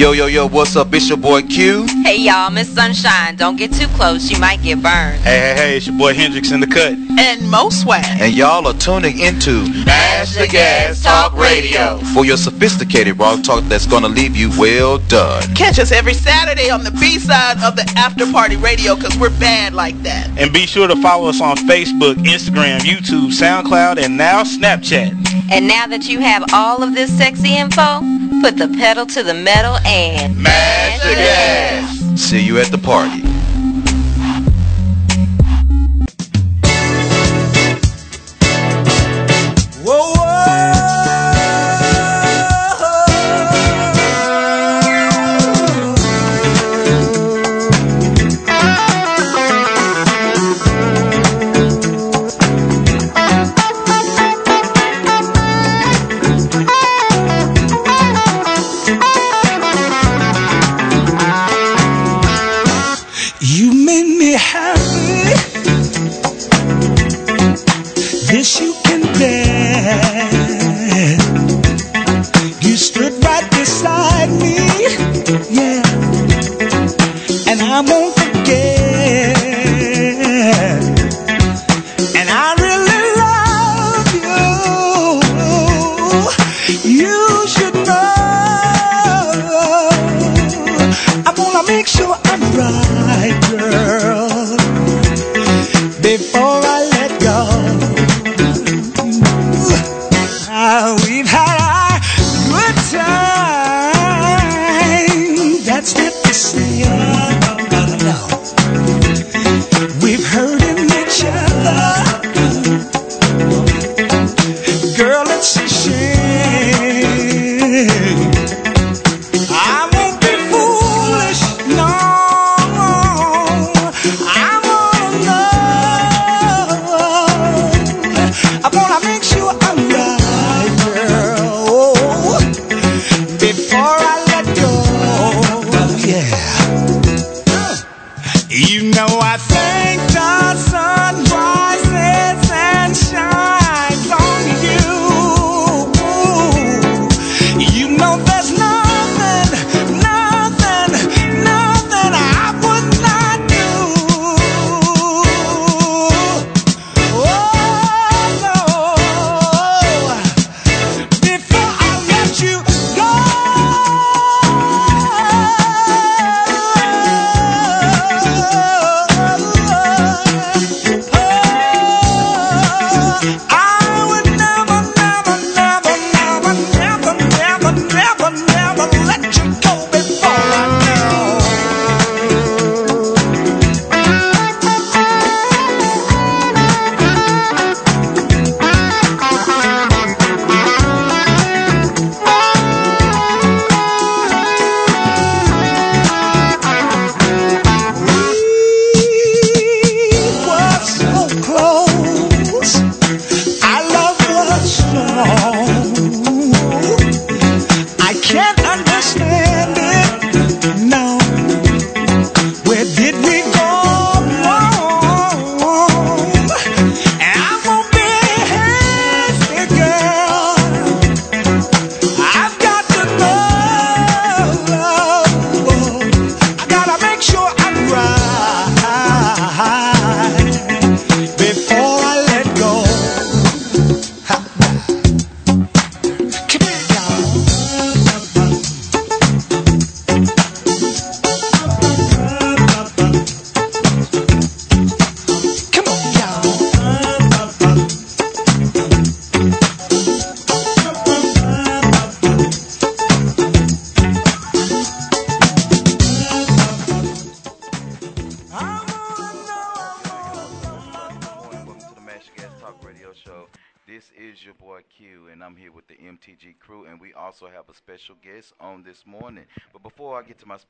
Yo, yo, yo, what's up? It's your boy Q. Hey y'all, Miss Sunshine. Don't get too close, you might get burned. Hey, hey, hey, it's your boy Hendrix in the cut. And Mo Swag. And y'all are tuning into Mash the Gas Talk Radio. for your sophisticated rock talk that's gonna leave you well done. Catch us every Saturday on the B-side of the After Party Radio because we're bad like that. And be sure to follow us on Facebook, Instagram, YouTube, SoundCloud, and now Snapchat. And now that you have all of this sexy info, put the pedal to the metal and Mash the gas. See you at the party.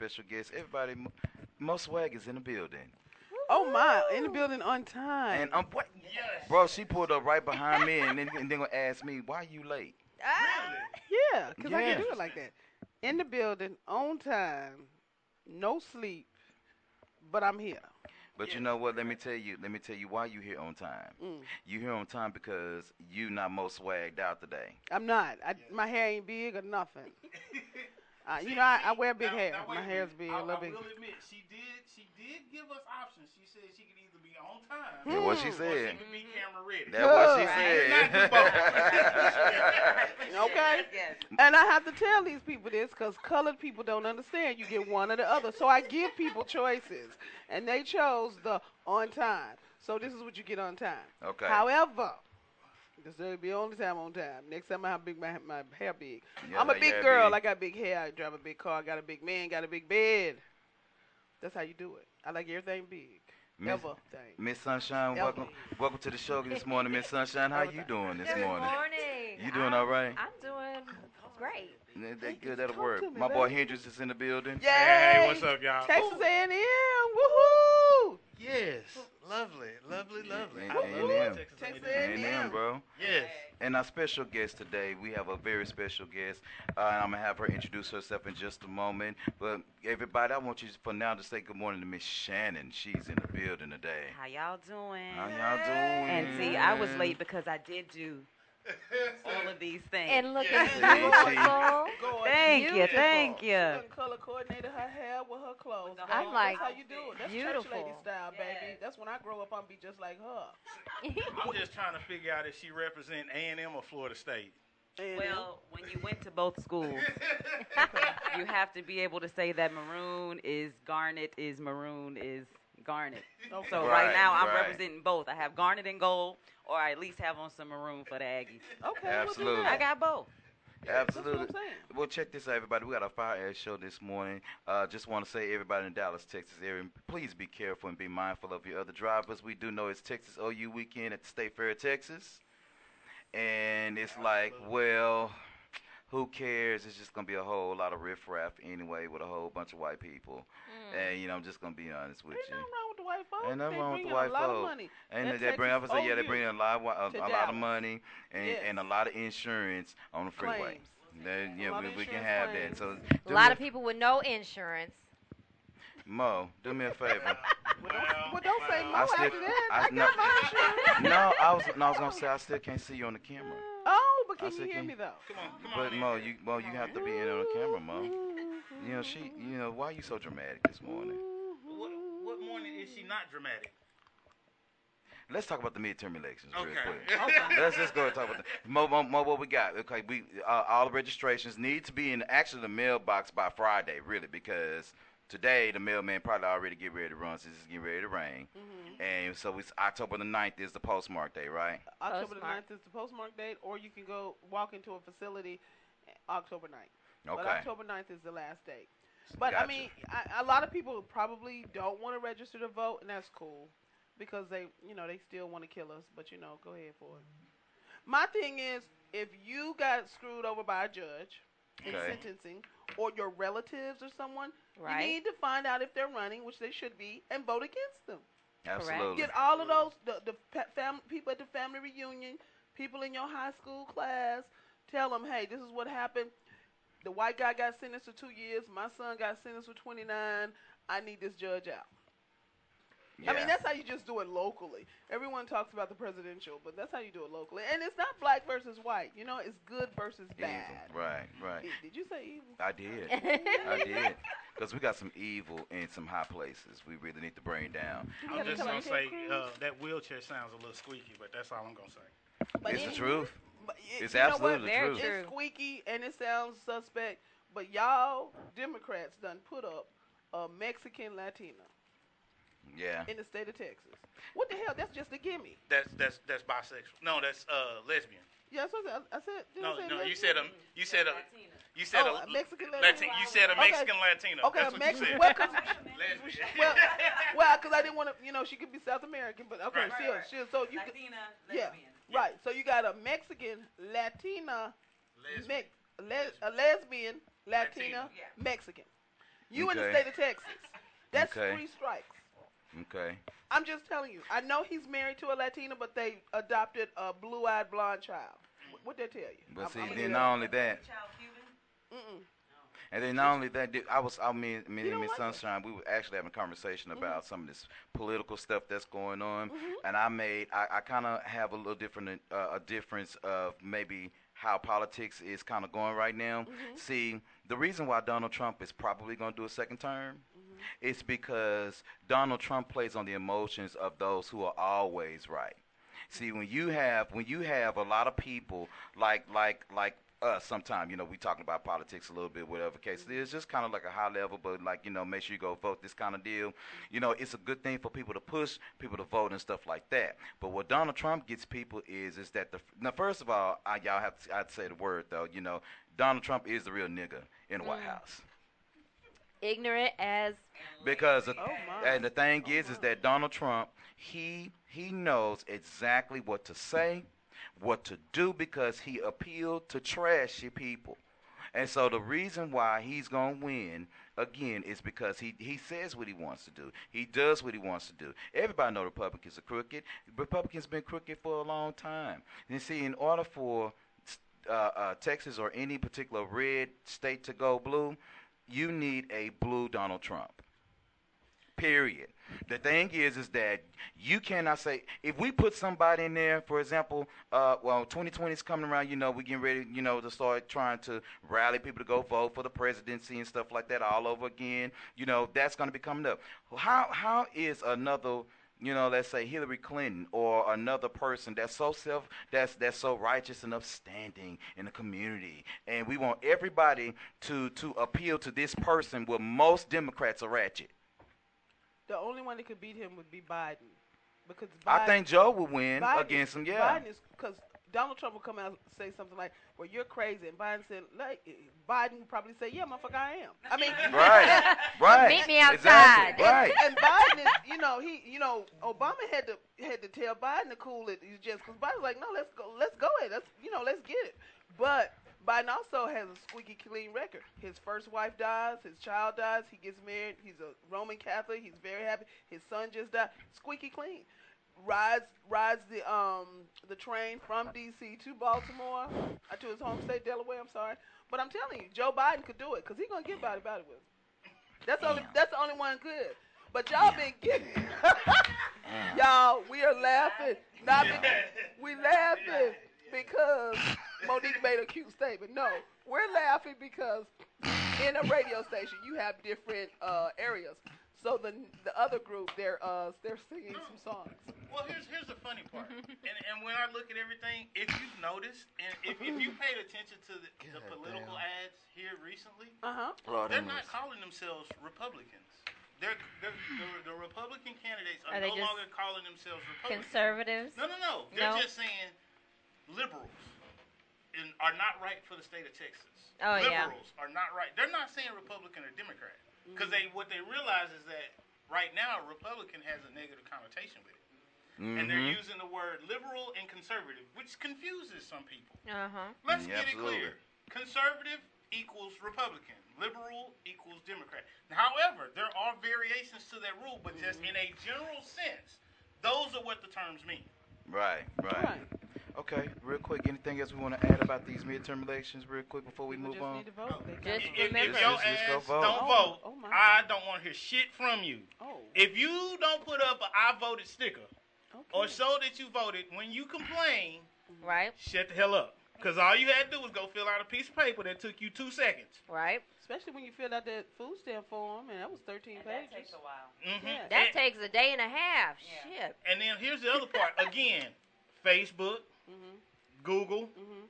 Special guest, everybody, Mo- Mo Swag is in the building. Oh my, in the building on time. And um, what? Bro, she pulled up right behind me, and then and then gonna ask me why you late. Really? yeah, because I can do it like that. In the building on time, no sleep, but I'm here. But you know what? Let me tell you. Let me tell you why you here on time. Mm. You here on time because you not most swagged out today. I'm not. I, my hair ain't big or nothing. Uh, you See, know, I, I wear big now- hair. now My a hair's big, I, a little I big. will admit, she did. She did give us options. She said she could either be on time Yeah, what she Hmm. or she said. could be camera ready. That's what she Good. Not do said. Okay? Yes. And I have to tell these people this because colored people don't understand. You get one or the other. So I give people choices. And they chose the on time. So this is what you get on time. Okay. However, this will be the only time on time. Next time I have big my, my hair big. Yeah, I'm a big your girl. big. I got big hair. I drive a big car. I got a big man. Got a big bed. That's how you do it. I like everything big. Miss- Everything. Miss Sunshine, Yeah. welcome, welcome to the show this morning, Miss Sunshine. How you doing this morning? Good morning? morning. You doing I'm- all right? I'm doing great. Yeah, That good, that'll Talk work. me, My boy baby. Hendrix is in the building. Yay! Hey, what's up, y'all? Texas A&M. Woohoo! Yes, lovely, lovely, lovely. And- I and love them. Texas Texas A&M. And them, bro. Yes. And our special guest today, we have a very special guest. Uh, and I'm gonna have her introduce herself in just a moment. But everybody, I want you for now to say good morning to Miss Shannon. She's in the building today. How y'all doing? How y'all doing? And see, I was late because I did do all of these things. And look Yes. beautiful. Gorgeous. Thank you, Beautiful. thank She you. done color coordinated her hair with her clothes. the baby. I'm like, That's how you do it. That's church lady style, baby. That's when I grow up, I'm be just like her. I'm just trying to figure out if she represent A&M or Florida State. Well, when you went to both schools, you have to be able to say that maroon is garnet is maroon is garnet. okay. So Right, right, now I'm right. representing both. I have garnet and gold, or at least have on some maroon for the Aggies. okay, Absolutely. We'll do I got both. That's what Absolutely. I'm saying. Well, check this out, everybody. We got a fire ass show this morning. Uh, just want to say, everybody in Dallas, Texas area, please be careful and be mindful of your other drivers. We do know it's Texas OU weekend at the State Fair of Texas, and it's like, well, who cares? It's just gonna be a whole lot of riffraff anyway with a whole bunch of white people. And you know, I'm just gonna be honest with Ain't you. Nothing wrong with the white folks. Ain't nothing wrong with the white a lot folk. Of money. And That they bring, I Texas say, yeah, they bring in a lot, of, a, a lot of money and, Yes. and a lot of insurance on the freeway. Claims. Then, yeah, we, we can have claims. that. So, A lot of people with no insurance. Mo, do me a favor. Well, don't, well, don't say well, no I still- after that. I- I, got my insurance. no, I was, no, I was gonna say I still can't see you on the camera. Oh, but I can said, you hear can- me though? Come on, come But on. Mo, in. you, Mo, you have to be in on the camera, Mo. You know she, you know why you so dramatic this morning? What, what morning is she not dramatic? Let's talk about the midterm elections real Okay. quick. Let's just go and talk about the Mo, Mo, Mo, what we got. Okay, we uh, all the registrations need to be in actually the mailbox by Friday, really, because today the mailman probably already get ready to run since it's getting ready to rain. Mm-hmm. And so it's October the 9th is the postmark day, right? October the Postmark. 9th is the postmark date, or you can go walk into a facility eh, October 9th. But Okay. October 9th is the last date. But I mean, I, a lot of people probably don't want to register to vote, and that's cool because they, you know, they still want to kill us. But you know, go ahead for it. My thing is, if you got screwed over by a judge in Okay. sentencing, or your relatives or someone, Right. you need to find out if they're running, which they should be, and vote against them. Absolutely. Get all of those the the pa- fam- people at the family reunion, people in your high school class. Tell them, hey, this is what happened. The white guy got sentenced to two years. My son got sentenced to 29. I need this judge out. I mean, that's how you just do it locally. Everyone talks about the presidential, but that's how you do it locally. And it's not black versus white. You know, it's good versus Evil. bad. Right, right. E- Did you say evil? I did. I did. Because we got some evil in some high places we really need to bring down. I'm just gonna say uh, that wheelchair sounds a little squeaky, but that's all I'm gonna say. But it's the truth. But it- It's you know what? absolutely the Very truth. true. It's squeaky and it sounds suspect, but y'all Democrats done put up a Mexican Latina Yeah. in the state of Texas. What the hell? That's just a gimme. That's that's that's bisexual. No, that's uh lesbian. Yeah, that's what I said. I said. did I No, say no, you said a you said a you said Oh, a, a Mexican Lati- Latina. You said a Okay. Mexican Latina. Okay, that's a what Mexican. you said. Well, 'cause- lesbian. well, well, because I didn't want to. You know, she could be South American, but okay, Right. she'll, she'll. So you could, Latina, yeah, lesbian. Right. So you got a Mexican Latina, Lesbian. Mex, les, a lesbian Latina, Latina, yeah. Mexican. You in the state of Texas. That's Okay. three strikes. Okay. I'm just telling you. I know he's married to a Latina, but they adopted a blue-eyed blonde child. What they tell you? But I'm- see, I'm then not only that, Child Cuban. Mm-mm. And then not only that, dude, I was, I mean, me and Miss like it? Sunshine, we were actually having a conversation about some of this political stuff that's going on, Mhm. and I made, I, I kind of have a little different, uh, a difference of maybe how politics is kind of going right now. See, the reason why Donald Trump is probably going to do a second term is because Donald Trump plays on the emotions of those who are always right. See, when you have when you have a lot of people like like like us, sometimes you know we talking about politics a little bit, whatever case it is, just kind of like a high level, but like you know, make sure you go vote this kind of deal. You know, it's a good thing for people to push people to vote and stuff like that. But what Donald Trump gets people is is that the now first of all, I, y'all have to, I'd say the word though. You know, Donald Trump is the real nigga in the White mm. House. Ignorant as Because the, Oh, and the thing oh, is, is that Donald Trump, he he knows exactly what to say, what to do, because he appealed to trashy people, and so the reason why he's gonna win again is because he he says what he wants to do, he does what he wants to do. Everybody know Republicans are crooked. Republicans been crooked for a long time. And see, in order for uh, uh, Texas or any particular red state to go blue, you need a blue Donald Trump. Period. The thing is, is that you cannot say if we put somebody in there, for example, uh, well, 2020 is coming around. You know, we're getting ready, you know, to start trying to rally people to go vote for the presidency and stuff like that all over again. You know, that's going to be coming up. How how is another you know, let's say Hillary Clinton or another person that's so self that's that's so righteous and upstanding in the community, and we want everybody to to appeal to this person. Where most Democrats are ratchet. The only one that could beat him would be Biden, because Biden, I think Joe would win Biden against him. Yeah, Biden is because Donald Trump will come out and say something like, "Well, you're crazy," and Biden said, like, Biden would probably say, "Yeah, motherfucker, I am." I mean, right, right. Meet me outside. Exactly. Right. And Biden is, you know, he, you know, Obama had to had to tell Biden to cool it. He's just because Biden's like, no, let's go, let's go it, let's, you know, let's get it. But Biden also has a squeaky clean record. His first wife dies, his child dies, he gets married. He's a Roman Catholic. He's very happy. His son just died. Squeaky clean. Rides rides the um the train from D.C. to Baltimore, uh, to his home state, Delaware. I'm sorry, but I'm telling you, Joe Biden could do it because he's gonna get body body with. him. That's only that's the only one good. But y'all been getting y'all. We are laughing. Not because we laughing because Monique made a cute statement. No, we're laughing because in a radio station you have different uh, areas. So the the other group they're uh they're singing some songs. Well, here's here's the funny part, and and when I look at everything, if you've noticed, and if, if you paid attention to the, the political damn. ads here recently, Uh huh. Lord they're not calling themselves Republicans. They're, they're the, the Republican candidates Are are, no just longer calling themselves Republicans. conservatives. No, no, no. They're No? just saying liberals in, are not right for the state of Texas. Oh, yeah. liberals are not right. They're not saying Republican or Democrat because they what they realize is that right now Republican has a negative connotation with it, and they're Mhm. using the word liberal and conservative, which confuses some people. Uh huh. Let's Yeah, get it clear. Conservative equals Republican. Liberal equals Democrat. However, there are variations to that rule, but just in a general sense, those are what the terms mean. Right, right. Right. Okay, real quick. Anything else we want to add about these midterm elections, real quick, before we People move just on? need to vote. They Just got- If, remember- if your Just- just ass go vote. don't Oh, vote, oh my I don't want to hear shit from you. oh. If you don't put up a I voted sticker okay. or show that you voted, when you complain, Right. shut the hell up. Because all you had to do was go fill out a piece of paper that took you two seconds. Right. Especially when you filled out that food stamp form, and that was 13 pages. takes a while. hmm Yeah. That and, takes a day and a half. Shit. and then here's the other part. Again, Facebook, Mhm. Google, Mhm.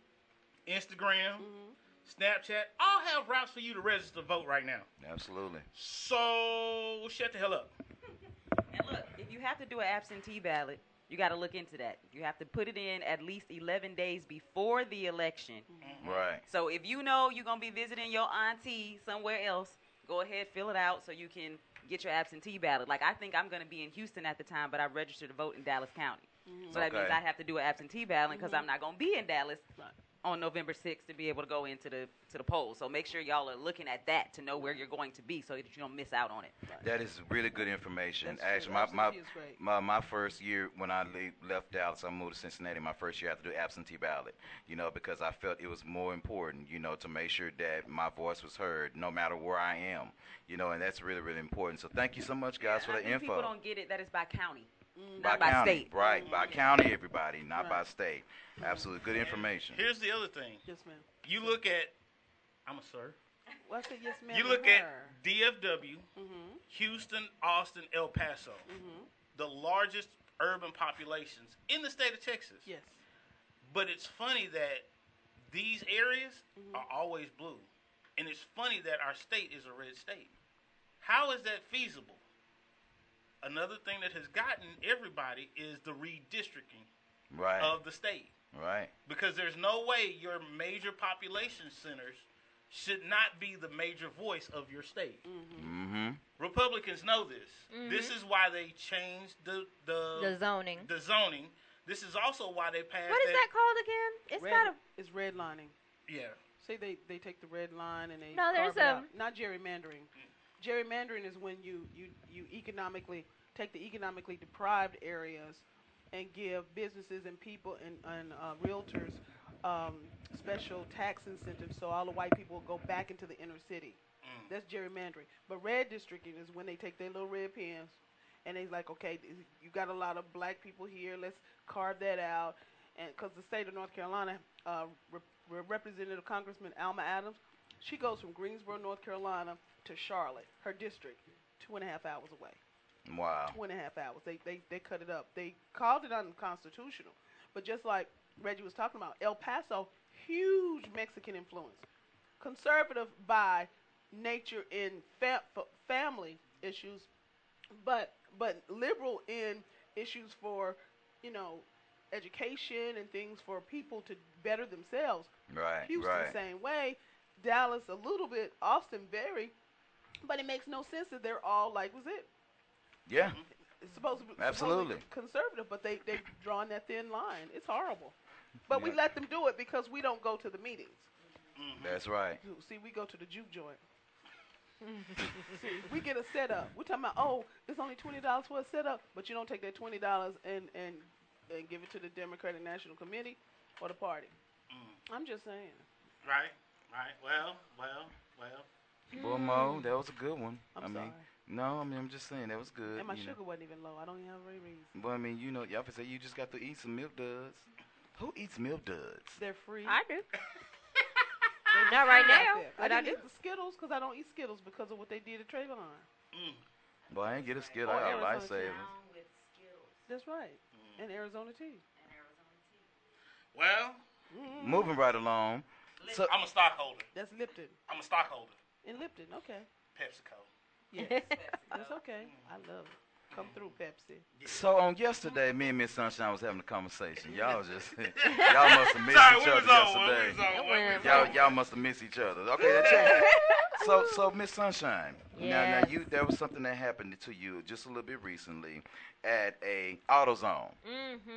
Instagram, Mhm. Snapchat, all have routes for you to register to vote right now. Absolutely. So shut the hell up. And look, if you have to do an absentee ballot, you got to look into that. You have to put it in at least 11 days before the election. Right. So if you know you're gonna be visiting your auntie somewhere else, go ahead fill it out so you can get your absentee ballot. Like I think I'm gonna be in Houston at the time, but I registered to vote in Dallas County. So that means I have to do an absentee ballot because I'm mm-hmm. not gonna be in Dallas Right. on November 6th to be able to go into the to the polls. So make sure y'all are looking at that to know where you're going to be so that you don't miss out on it. That is really good information. That's true. Actually, my, my, Absentee is great. my my first year when I le- left Dallas, I moved to Cincinnati. My first year, I had to do absentee ballot. You know, because I felt it was more important. You know, to make sure that my voice was heard, no matter where I am. You know, and that's really really important. So thank you so much, guys, I for the think info. people don't get it that it's by county. Not by by county, state. right? By county, everybody, not by state. Absolutely, good information. Here's the other thing. Yes, ma'am. You look at, I'm a sir. Well, I yes, ma'am. You look at her. DFW, Mhm. Houston, Austin, El Paso, Mhm. the largest urban populations in the state of Texas. Yes. But it's funny that these areas Mm-hmm. are always blue. And it's funny that our state is a red state. How is that feasible? Another thing that has gotten everybody is the redistricting Right, of the state. right. Because there's no way your major population centers should not be the major voice of your state. Mm-hmm. Republicans know this. Mhm. This is why they changed the the, The zoning. the zoning. This is also why they passed What is that called again? It's Red, got a. It's redlining. Yeah. Say they, they take the red line and they No, there's carve it out. a- not gerrymandering. Gerrymandering is when you, you, you economically take the economically deprived areas and give businesses and people and, and uh, realtors um, special tax incentives so all the white people go back into the inner city. That's gerrymandering. But red districting is when they take their little red pens and they're like, okay, you got a lot of black people here. Let's carve that out. And because the state of North Carolina, uh, Rep- Representative Congressman Alma Adams, she goes from Greensboro, North Carolina, to Charlotte, her district, two and a half hours away. Wow. Two and a half hours. They they they cut it up. They called it unconstitutional. But just like Reggie was talking about, El Paso, huge Mexican influence, conservative by nature in fa- family issues, but but liberal in issues for you know education and things for people to better themselves. Right, Houston right. same way, Dallas a little bit, Austin very, but it makes no sense that they're all like was it Yeah. it's supposed to be Absolutely. supposedly conservative, but they they've drawn that thin line. It's horrible. But we let them do it because we don't go to the meetings. Mm-hmm. That's right. See, we go to the juke joint. See, we get a setup. We're talking about, oh, it's only twenty dollars for a setup, but you don't take that twenty dollars and, and and give it to the Democratic National Committee or the party. Mm. I'm just saying. Right, right. Well, well, well. Well, Mo, that was a good one. I'm I mean, sorry. no, I mean, I'm just saying that was good. And my you know. sugar wasn't even low. I don't even have a reason. But I mean, you know, y'all can say you just got to eat some milk duds. Who eats milk duds? They're free. I do. They're Not right now, but I I didn't do. eat the Skittles because I don't eat Skittles because of what they did at Trayvon. Mm. Boy, I ain't get a Skittle. Or I got Arizona lifesavers. That's right. Mm. And Arizona tea. And Arizona tea. Well, mm-hmm. Moving right along. So, I'm a stockholder. That's Lipton. I'm a stockholder. In Lipton, okay. PepsiCo. Yes. That's okay. I love it. Come through, Pepsi. so on yesterday, me and Miss Sunshine was having a conversation. Y'all just, y'all must have missed Sorry, each other on. Yesterday. on. Y'all, y'all must have missed each other. Okay, that changed. So, so Miss Sunshine. Now, now you there was something that happened to you just a little bit recently at a AutoZone. Mm-hmm.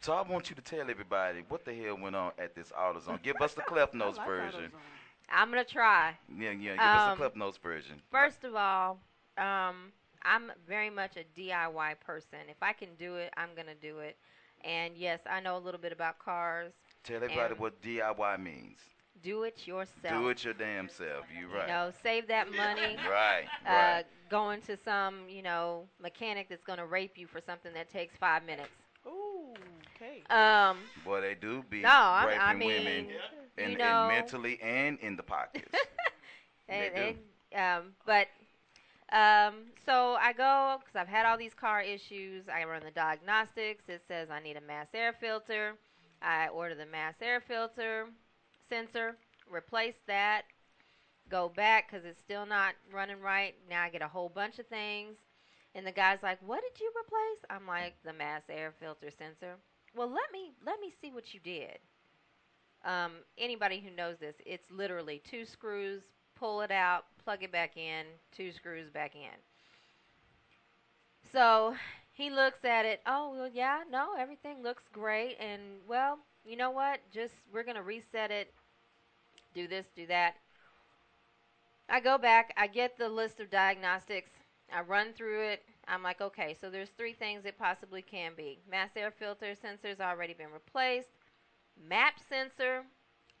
So I want you to tell everybody what the hell went on at this AutoZone. Give us the Cliff Notes like version. AutoZone. I'm gonna try. Yeah, yeah. Give us a Um, Cliff Notes version. First of all, um, I'm very much a DIY person. If I can do it, I'm gonna do it. And yes, I know a little bit about cars. Tell everybody and- what DIY means. Do it yourself. Do it your damn self. You right. You know, save that money. Right. Uh, Right. going to some, you know, mechanic that's gonna rape you for something that takes five minutes. Ooh, okay. Um, Boy, they do be no, I, raping I mean, women, you and, know, and mentally and in the pockets. They and, and, um, but um, so I go because I've had all these car issues. I run the diagnostics. It says I need a mass air filter. I order the mass air filter sensor, replace that, go back because it's still not running right. Now I get a whole bunch of things. And the guy's like, "What did you replace?" I'm like, "The mass air filter sensor." Well, let me let me see what you did. Um, anybody who knows this, it's literally two screws, pull it out, plug it back in, two screws back in. So he looks at it. Oh, well, yeah, no, everything looks great. And, well, you know what? Just, we're going to reset it, do this, do that. I go back, I get the list of diagnostics, I run through it. I'm like, okay, so there's three things it possibly can be. Mass air filter sensor's already been replaced. MAP sensor,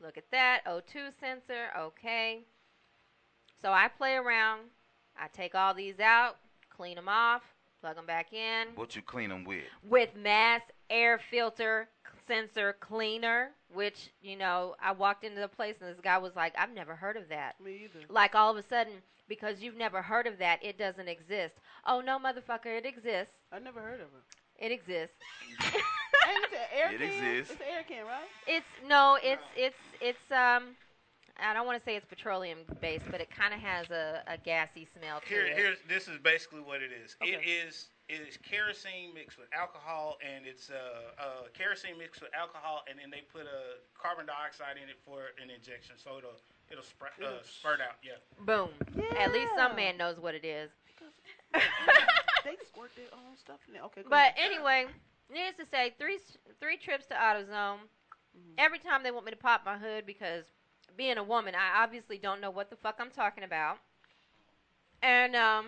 look at that. O2 sensor, okay. So I play around. I take all these out, clean them off, plug them back in What you clean them with? with mass air filter sensor cleaner, which, you know, I walked into the place and this guy was like, I've never heard of that. Me either. Like all of a sudden, because you've never heard of that, it doesn't exist. Oh no, motherfucker, it exists. I never heard of it. It exists. And air It can. exists. It's air can, right? It's no, it's it's it's um I don't want to say it's petroleum based, but it kind of has a, a gassy smell to Here, it. here's this is basically what it is. It Okay. is it is kerosene mixed with alcohol, and it's uh, uh, kerosene mixed with alcohol, and then they put a carbon dioxide in it for an injection, so it'll it'll spr- uh, spurt out. Yeah. Boom. At least some man knows what it is. They squirt their own stuff in there. Okay, go But ahead. anyway, needless to say, three three trips to AutoZone. Mm-hmm. Every time they want me to pop my hood because being a woman, I obviously don't know what the fuck I'm talking about. And um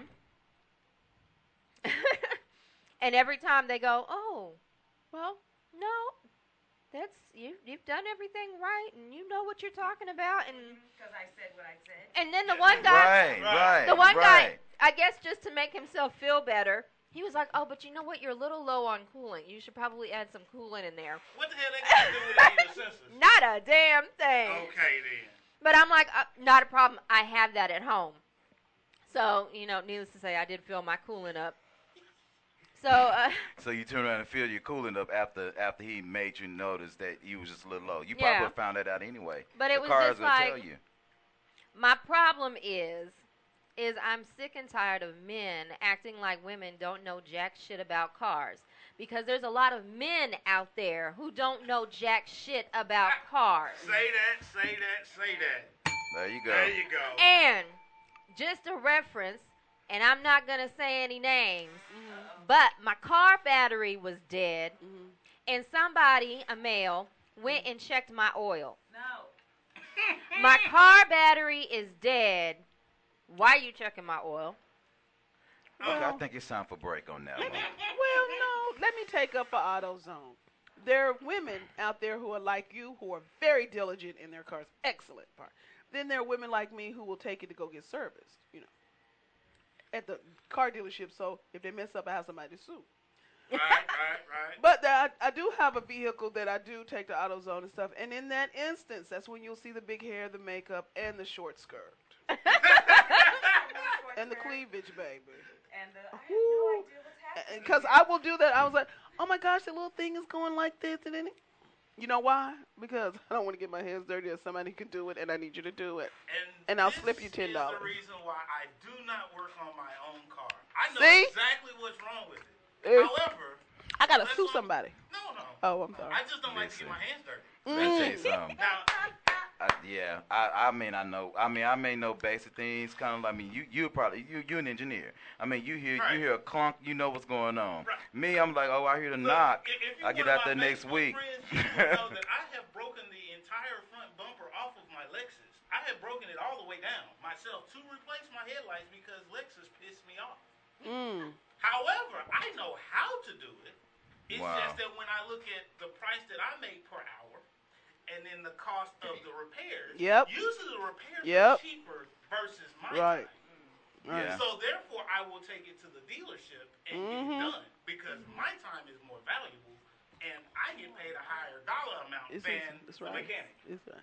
and every time they go, "Oh, well, no. That's you you've done everything right and you know what you're talking about." And Because I said what I said. and then the one guy Right, right. the one right. guy, I guess, just to make himself feel better, he was like, "Oh, but you know what? You're a little low on coolant. You should probably add some coolant in there." What the hell they got to do with any of the sensors? Not a damn thing. Okay then. But I'm like, uh, not a problem. I have that at home. So you know, needless to say, I did fill my coolant up. So uh, So you turn around and feel your cooling up after after he made you notice that you was just a little low. You probably Yeah. found that out anyway. But it the was car's just gonna like- tell you. my problem is, is I'm sick and tired of men acting like women don't know jack shit about cars. Because there's a lot of men out there who don't know jack shit about cars. Say that, say that, say that. There you go. There you go. And just a reference, and I'm not gonna say any names, but my car battery was dead, Mm-hmm. and somebody, a male, went and checked my oil. No. My car battery is dead. Why are you checking my oil? Okay, I think it's time for break on that one. Well, no. Let me take up for AutoZone. There are women out there who are like you, who are very diligent in their cars. Excellent part. Then there are women like me who will take it to go get serviced. You know, at the car dealership. So if they mess up, I have somebody to sue. Right, right, right. But I, I do have a vehicle that I do take to AutoZone and stuff. And in that instance, that's when you'll see the big hair, the makeup, and the short skirt. and the cleavage, baby. And the, I have Ooh. no idea what's happening. Because I will do that. I was like, oh my gosh, the little thing is going like this. And then, it- you know why? Because I don't want to get my hands dirty or somebody can do it and I need you to do it. And, And I'll slip you $10. is the reason why I do not work on my own car. I know See? exactly what's wrong with it. Eh. However, I got to sue somebody. no, no. Oh, I'm sorry. I just don't like to get my hands dirty. Let me tell Mm. Now, I, yeah, I, I mean, I know. I mean, I may know basic things. Kind of. I mean, you, you probably, you, you an engineer. I mean, you hear, Right. you hear a clunk, you know what's going on. Right. Me, I'm like, oh, I hear the look, knock. if- if I get out there next week. Friends, you know that I have broken the entire front bumper off of my Lexus. I have broken it all the way down myself to replace my headlights because Lexus pissed me off. Mm. However, I know how to do it. It's Wow. just that when I look at the price that I make per hour and then the cost of the repairs, Yep. usually the repairs Yep. are cheaper versus my Right. time. Right. Yeah. So therefore, I will take it to the dealership and get Mhm. it done because my time is more valuable and I get paid a higher dollar amount It's, than it's, it's the right. mechanic. It's right.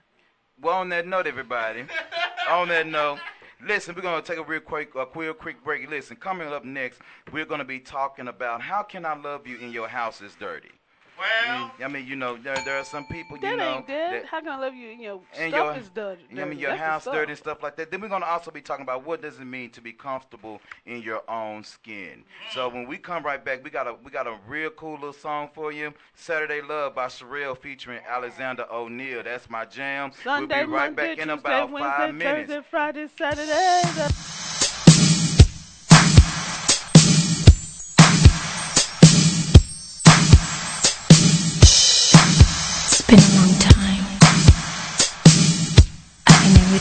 Well, on that note, everybody. on that note, listen, we're gonna take a real quick, a quick, quick break. Listen, coming up next, we're gonna be talking about how can I love you and your house is dirty. Well, I mean, you know, there, there are some people, you That know, ain't dead. that- How can I love you? You know, And stuff your- is dirty. I mean, your That's house stuff. dirty and stuff like that. Then we're gonna also be talking about what does it mean to be comfortable in your own skin. So when we come right back, we got a we got a real cool little song for you. Saturday Love by Cherrelle featuring Alexander O'Neal. That's my jam. Sunday, we'll be right Monday, back in Tuesday, about Wednesday, five minutes. Thursday, Friday, Saturday.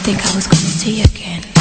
Think I was gonna see you again.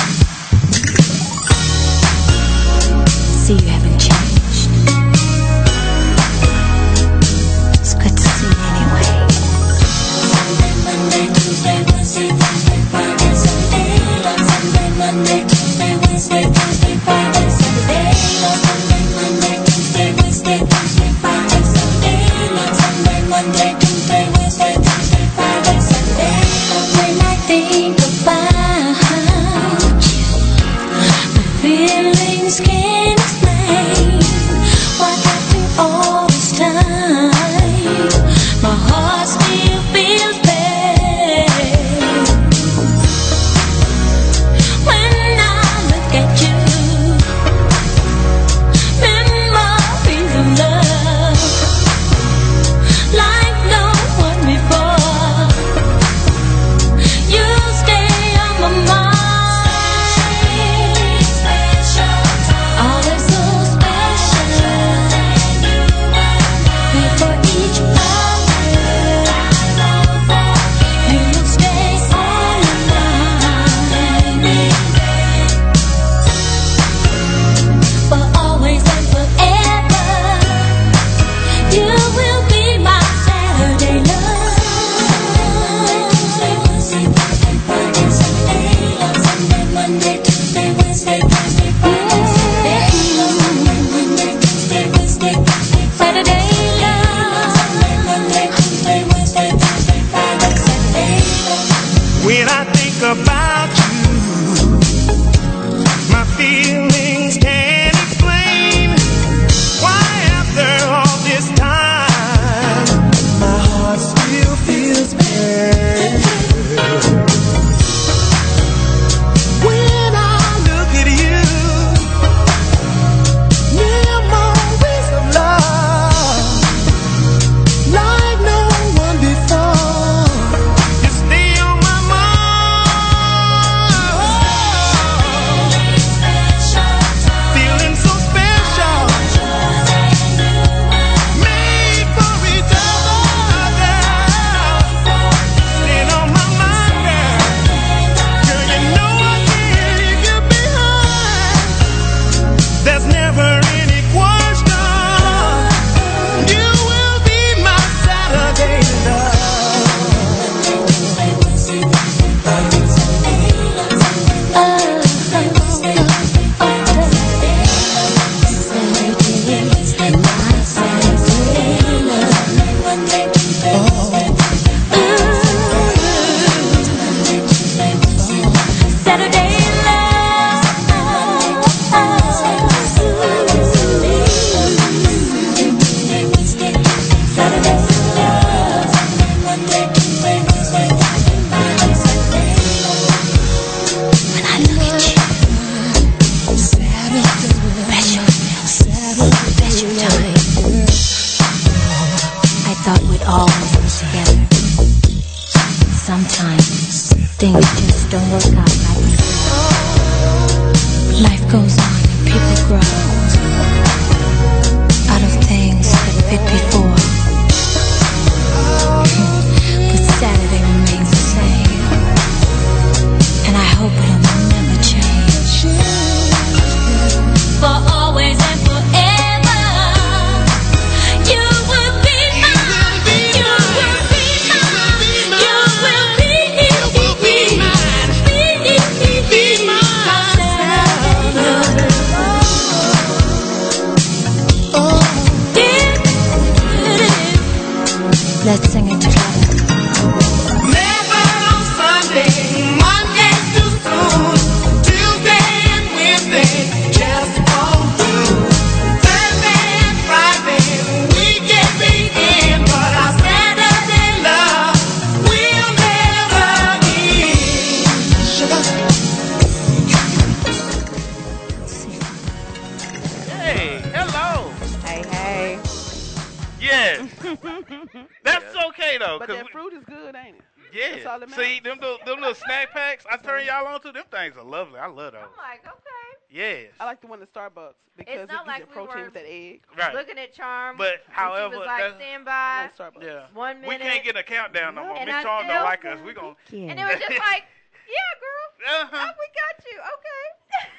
Not like gives we were with that egg. Right. Looking at Charm. But however, she was like, stand by. like Yeah. One We can't get a countdown no more. Miss Charm don't like us. We gon' And it was just like, yeah, girl. Uh-huh. Oh, we got you. Okay.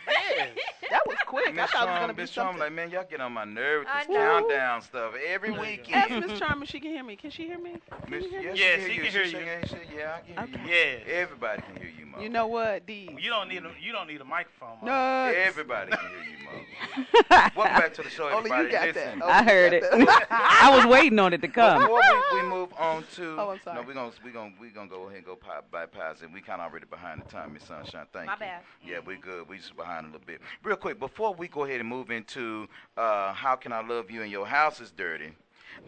Yes. That was quick. I Miss thought it was gonna be Miss Charm, something. like man, y'all get on my nerve with I this know. countdown stuff every Ask weekend. Miss Charm if she can hear me. Can she hear me? Can Miss, you hear yeah, me? she, Yes, hear she can hear you. She, she, yeah, I can hear you. Yes. Everybody can hear you, Mo. You know what, D? You don't need a you don't need a microphone. Mo. No. Everybody can hear you, Mo. Welcome back to the show, Only everybody. you got Listen, that. I heard it. I was waiting on it to come. Before we, we move on to, Oh, I'm sorry. no, we're gonna we're gonna we're gonna go ahead and go pi- bypass it. We kind of already behind the time, Miss Sunshine. Thank My you. bad. Yeah, we're good. We behind a little bit. Real quick, before we go ahead and move into uh, how can I love you and your house is dirty.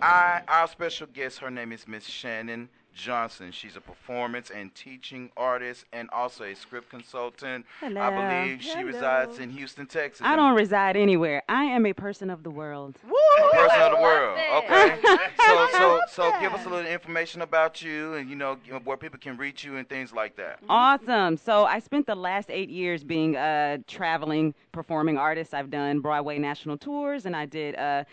I our special guest, her name is Miss Shannon Johnson. She's a performance and teaching artist and also a script consultant. Hello. I believe she Hello. resides in Houston, Texas. I don't reside anywhere. I am a person of the world. a person of the world. that. Okay. So so so give us a little information about you and you know where people can reach you and things like that. Awesome. So I spent the last eight years being a traveling performing artist. I've done Broadway national tours, and I did uh,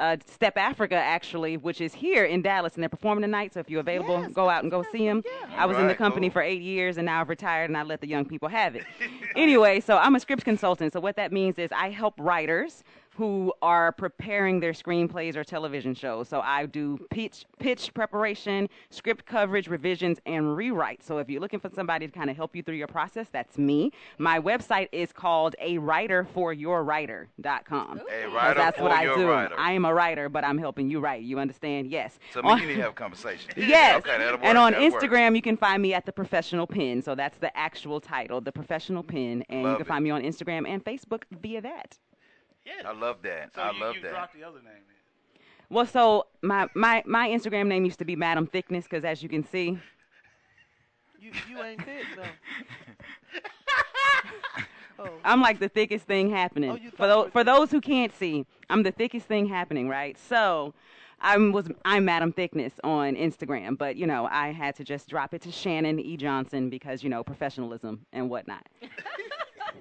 uh, Step Afrika actually, which is here in Dallas, and they're performing tonight. So if you're available, Yes, go out and go see them. I was in the company cool. for eight years, and now I've retired, and I let the young people have it. anyway, so I'm a script consultant. So what that means is I help writers who are preparing their screenplays or television shows. So I do pitch pitch preparation, script coverage, revisions, and rewrite. So if you're looking for somebody to kind of help you through your process, that's me. My website is called a writer for your writer.com. A So writer that's for what I your do. writer. I am a writer, but I'm helping you write. You understand? Yes. So me On- and you need to have a conversation. Yes. Okay, that'll work. and on that'll work. Instagram, you can find me at the Professional pen. So that's the actual title, the Professional pen. and Love you can it. find me on Instagram and Facebook via that. Yes. I love that. So I you, love you that. dropped the other name. Then. Well, so my my my Instagram name used to be Madam Thickness because, as you can see, You you ain't thick though. oh. I'm like the thickest thing happening. Oh, you for thought those for those who can't see, I'm the thickest thing happening, right? So. I'm was I'm Madam Thickness on Instagram, but you know I had to just drop it to Shannon E Johnson because you know professionalism and whatnot.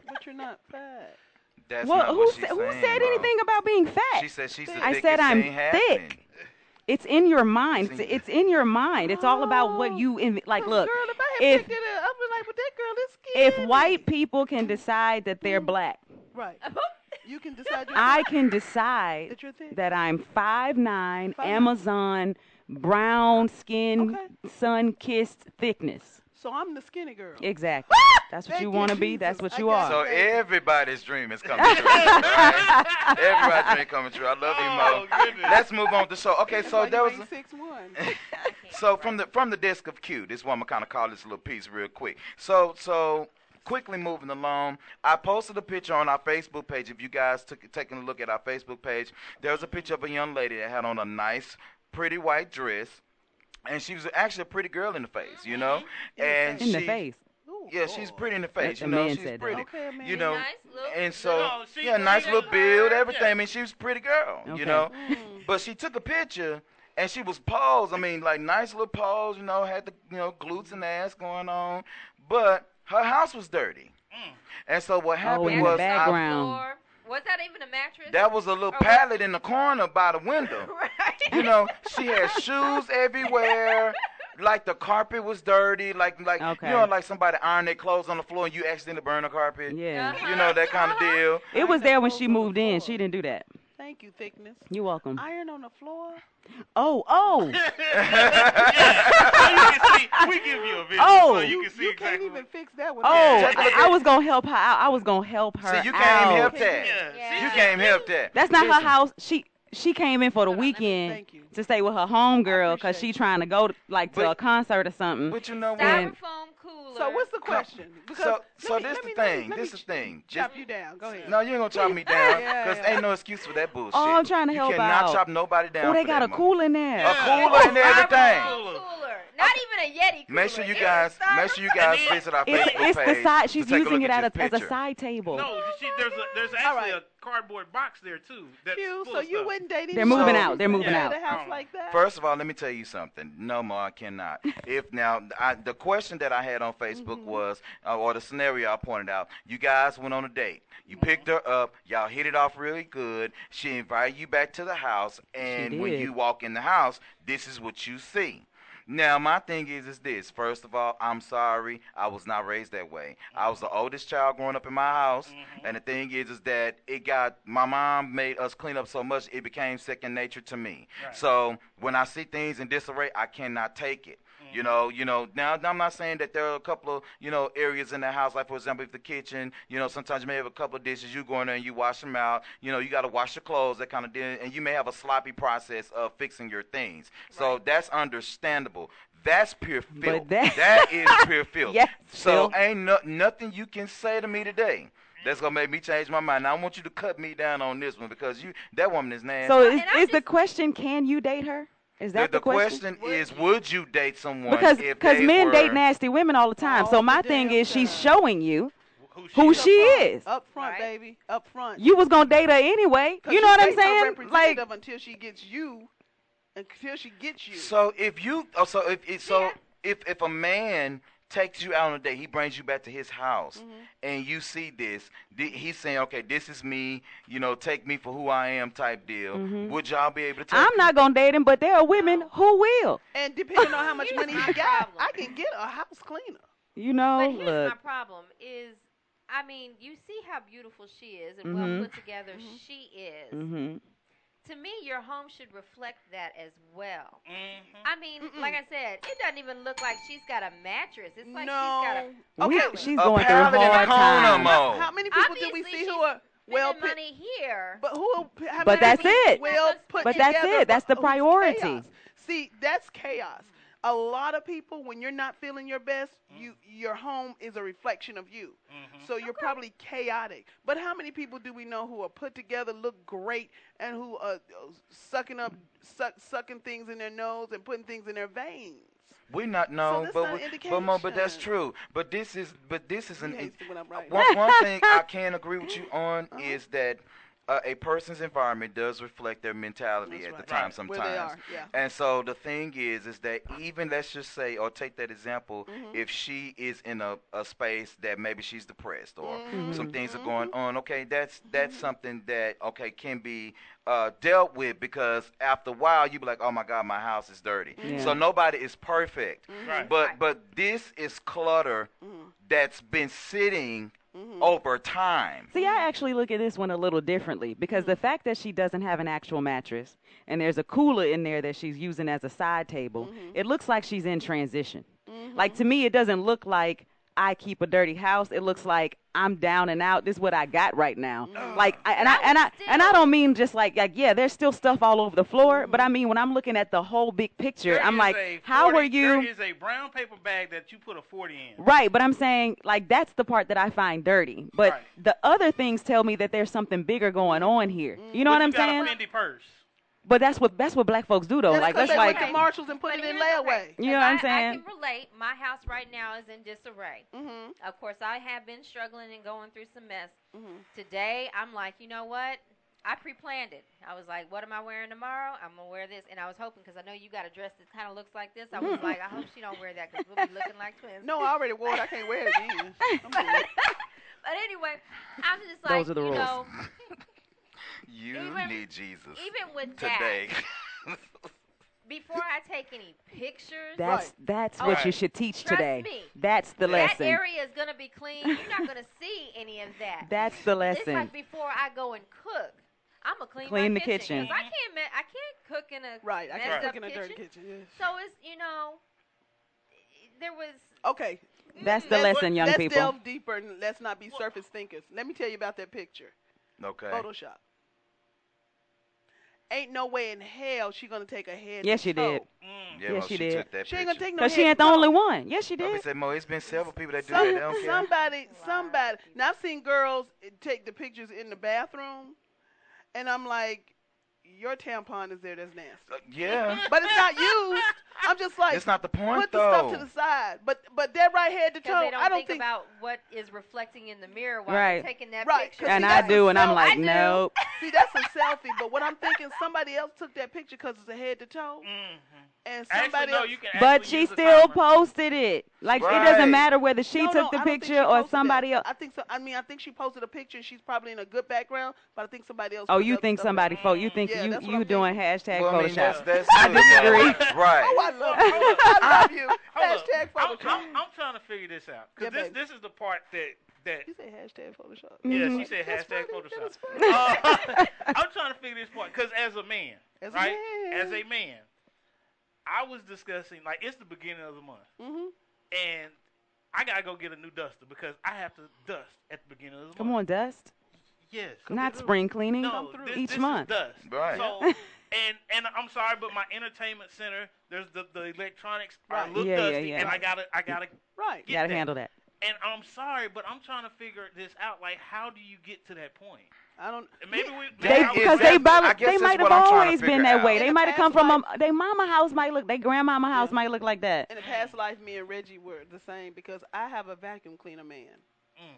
But you're not fat. That's well, not who what she's sa- who saying, said Mo. anything about being fat? She said she's the I said I'm thing happening. thick. It's in your mind. It's It's, in- your mind. It's all about what you inv- like. Girl, Look, if I had if picked it up, I'd like, but that girl is skinny. if white people can decide that they're mm. black, Right. You can decide. Your I can decide That you're thick. that I'm five nine, 5'9". Amazon, brown skin, Okay. sun kissed thickness. So I'm the skinny girl. Exactly. Ah! That's what Thank you you, want to be. That's what you are. So everybody's dream is coming true. right? Everybody's dream coming true. I love you, oh, Mo. Oh, goodness. Let's move on to show. Okay, That's so why there was. ain't six one. So from the from the desk of Q, this one I'm gonna kind of call this little piece real quick. So so quickly moving along, I posted a picture on our Facebook page. If you guys took taking a look at our Facebook page, there was a picture of a young lady that had on a nice, pretty white dress, and she was actually a pretty girl in the face, you know. And In the face. Ooh, Yeah, she's pretty in the face. The You know, man she's said that. pretty. Okay, man. You know, Nice little- and so No, she yeah, nice little build, everything. yeah. I mean, she was a pretty girl. Okay. You know, Mm. but she took a picture and she was posed. I mean, like nice little pose. You know, had the you know glutes and ass going on, but her house was dirty. Mm. And so what happened in the was I, background. Or was that even a mattress? that was a little oh, Or pallet in the corner by the window. right. You know, she had shoes everywhere. Like the carpet was dirty, like like Okay. you know, like somebody ironed their clothes on the floor and you accidentally burn the carpet. Yeah. Uh-huh. You know that kind of uh-huh. deal. It was there when she moved in. She didn't do that. Thank you, thickness. You're welcome. Iron on the floor. Oh, oh. yeah. So you can see, we give you a video Oh. so you can see You exactly. can't even fix that one. Oh, Take I, I was gonna help her out. I was gonna help her See, you out. can't help that. Yeah. Yeah. You can't help that. That's not Listen, her house. She she came in for the weekend Thank to stay with her homegirl because she trying to go to, like to But- a concert or something. But you know what? And- Styrofoam cooler. So what's the question? Because So so me- this let the me- me- thing. This me the thing. Chop you down. Go ahead. no, you ain't gonna chop me down because yeah. ain't no excuse for that bullshit. Oh, I'm trying to help you help cannot out. chop nobody down. oh, they for got that a mo- cool in there. A cooler and everything. Styrofoam cooler. Not even a Yeti cooler. Make sure you guys make sure you guys visit our It's, Facebook it's page. the side. She's to take a using it at as a, as a side table. No, she, there's a there's actually right. a cardboard box there too. That's Q, so you wouldn't date They're moving So- out. They're moving in out. a house Um, like that? First of all, let me tell you something. No, Ma, I cannot. If now, I, the question that I had on Facebook Mm-hmm. was, uh, or the scenario I pointed out, you guys went on a date. You picked her up. Y'all hit it off really good. She invited you back to the house, and when you walk in the house, this is what you see. Now, my thing is, is this. First of all, I'm sorry. I was not raised that way. I was the oldest child growing up in my house, mm-hmm. and the thing is, is that it got my mom made us clean up so much it became second nature to me. Right. So when I see things in disarray, I cannot take it. You know, you know. Now I'm not saying that there are a couple of you know areas in the house, like for example, if the kitchen, you know, sometimes you may have a couple of dishes. You go in there and you wash them out. You know, you got to wash your clothes, that kind of thing, and you may have a sloppy process of fixing your things. So that's understandable. That's pure filth. that- that is pure filth. Yes, So filth. ain't no, nothing you can say to me today. That's gonna make me change my mind. Now, I want you to cut me down on this one because you that woman is nasty. So is, And I is the question, can you date her? Is the, that the the, question? question is, would you date someone Because because men were, date nasty women all the time. All so oh, my thing damn is, she's showing you Who who she she is. Up front, Right. baby. Up front. You was gonna date her anyway. You know she what I'm saying? Like representative until she gets you, until she gets you. So if you, oh, so if so Yeah. if if a man takes you out on a date, he brings you back to his house, Mm-hmm. and you see this, th- he's saying, okay, this is me, you know, take me for who I am, type deal. Would y'all be able to? Take Mm-hmm. I'm not gonna date him, but there are women who will. and depending on how much money my he got. I can get a house cleaner. You know, But here's my problem: is I mean, you see how beautiful she is and Mhm. well put together she is. To me, your home should reflect that as well. Mhm. I mean, like I said, it doesn't even look like she's got a mattress. It's like no. she's got a. We, Okay. she's A going through a in a hard time. Mo. How many people do we see who are well Spending put? money here. But who? Are, how But that's it. Well put But that's it. That's the but priority. chaos? See, that's chaos. A lot of people, when you're not feeling your best, you your home is a reflection of you. Mhm. So you're probably chaotic. But how many people do we know who are put together, look great, and who are uh, sucking up, suck, sucking things in their nose and putting things in their veins? We not know, that's but not we, but Mo, but that's true. But this is, but this is He an. hates it right. One, one thing I can agree with you on Uh-huh. is that uh, a person's environment does reflect their mentality That's at right. the time Right. sometimes. Where they are, yeah. And so the thing is, is that even let's just say, or take that example, Mm-hmm. if she is in a, a space that maybe she's depressed or Mm-hmm. some things are going on, okay, that's that's something that okay can be uh, dealt with because after a while you be like, oh my God, my house is dirty. Yeah. So nobody is perfect, Right. but Right. but this is clutter Mm-hmm. that's been sitting Mm-hmm. over time. See, I actually look at this one a little differently because the fact that she doesn't have an actual mattress and there's a cooler in there that she's using as a side table, mm-hmm. it looks like she's in transition. Mm-hmm. Like to me, it doesn't look like I keep a dirty house. It looks like I'm down and out. This is what I got right now. Like, I, and I and I and I don't mean just like like yeah, there's still stuff all over the floor, mm-hmm. but I mean when I'm looking at the whole big picture, There I'm like, a how are you? There is a brown paper bag that you put a 40 in. Right, but I'm saying like that's the part that I find dirty. But Right. the other things tell me that there's something bigger going on here. You know But what I'm you got saying? a Fendi purse. But that's what that's what black folks do though. That's like 'cause that's they like went to Marshalls and put But it in layaway. thing, You know 'cause what I'm saying? I can relate. My house right now is in disarray. Mm-hmm. Of course, I have been struggling and going through some mess. Mhm. Today, I'm like, you know what? I pre-planned it. I was like, "What am I wearing tomorrow? I'm gonna wear this." And I was hoping because I know you got a dress that kind of looks like this. I was like, "I hope she don't wear that because we'll be looking like twins." No, I already wore it. I can't wear it again. I'm. But anyway, I'm just like, Those are the you rules. know, You Even- need Jesus even with today. before I take any pictures, That's that's what you should teach Trust today. me. That's the that lesson. That area is gonna be clean. You're not gonna see any of that. That's the It's lesson. like before I go and cook, I'm gonna clean, Clean my the kitchen. kitchen. 'cause I can't. ma- I can't cook in a Right, I can't up cook in a dirty kitchen. kitchen. yes. So it's you know, there was Okay. Mm, that's the Let's- lesson, young let's people. delve deeper and let's not be surface thinkers. Let me tell you about that picture. okay. Photoshop. Ain't no way in hell she gonna take a head. Yes, to she did. toe. Mm. Yeah, Yes, Mo, she she did. took that She ain't gonna take no Cause she ain't the toe. only one. Yes, she I be did. saying, Mo, it's been several people that do Some- that. They somebody, somebody. Now I've seen girls take the pictures in the bathroom, and I'm like, your tampon is there. That's nasty. Uh, yeah. But it's not used. I'm just like, It's not the point, put the stuff to the side. But but that right head to toe, they don't I don't think, think. about what is reflecting in the mirror while Right. you're taking that picture. Right, picture. 'cause And see, I do, a and I'm like, nope. See, that's a selfie. But what I'm thinking, somebody else took that picture because it's a head to toe, Mhm. And Actually, no, you can But she still posted it. Like it doesn't matter whether she No, took no, the I don't think she picture or somebody that. else. I think so. I mean, I think she posted a picture and she's probably in a good background, but I think somebody else. Oh, you think somebody fo- You think Yeah, you you I'm doing hashtag Well, I mean, that's, that's I disagree. Right. Oh, I love you. I love you. Hold up. Hashtag I'm, I'm, I'm trying to figure this out Yeah, because this baby. this is the part that that You say hashtag Photoshop. yeah Mhm. she said hashtag funny. Photoshop. Uh, I'm trying to figure this part because as a man, As a right? man. As a man, I was discussing like it's the beginning of the month, Mhm. and I gotta go get a new duster because I have to dust at the beginning of the month. Come on, Dust. Yes. Not spring cleaning. No, through. this, Each this month. Is dust. Right. So, and and I'm sorry, but my entertainment center, there's the the electronics Right. a little Yeah, yeah, dusty, yeah. and I gotta I gotta Right. get Gotta that. handle that. And I'm sorry, but I'm trying to figure this out. Like, how do you get to that point? I don't. And maybe we They maybe I is because they that- probably I guess they might have what I'm trying to always been that out. way. In They the might have come from life- a their mama house might look their grandmama house Yeah. might look like that. In a past life, me and Reggie were the same because I have a vacuum cleaner man. Mm.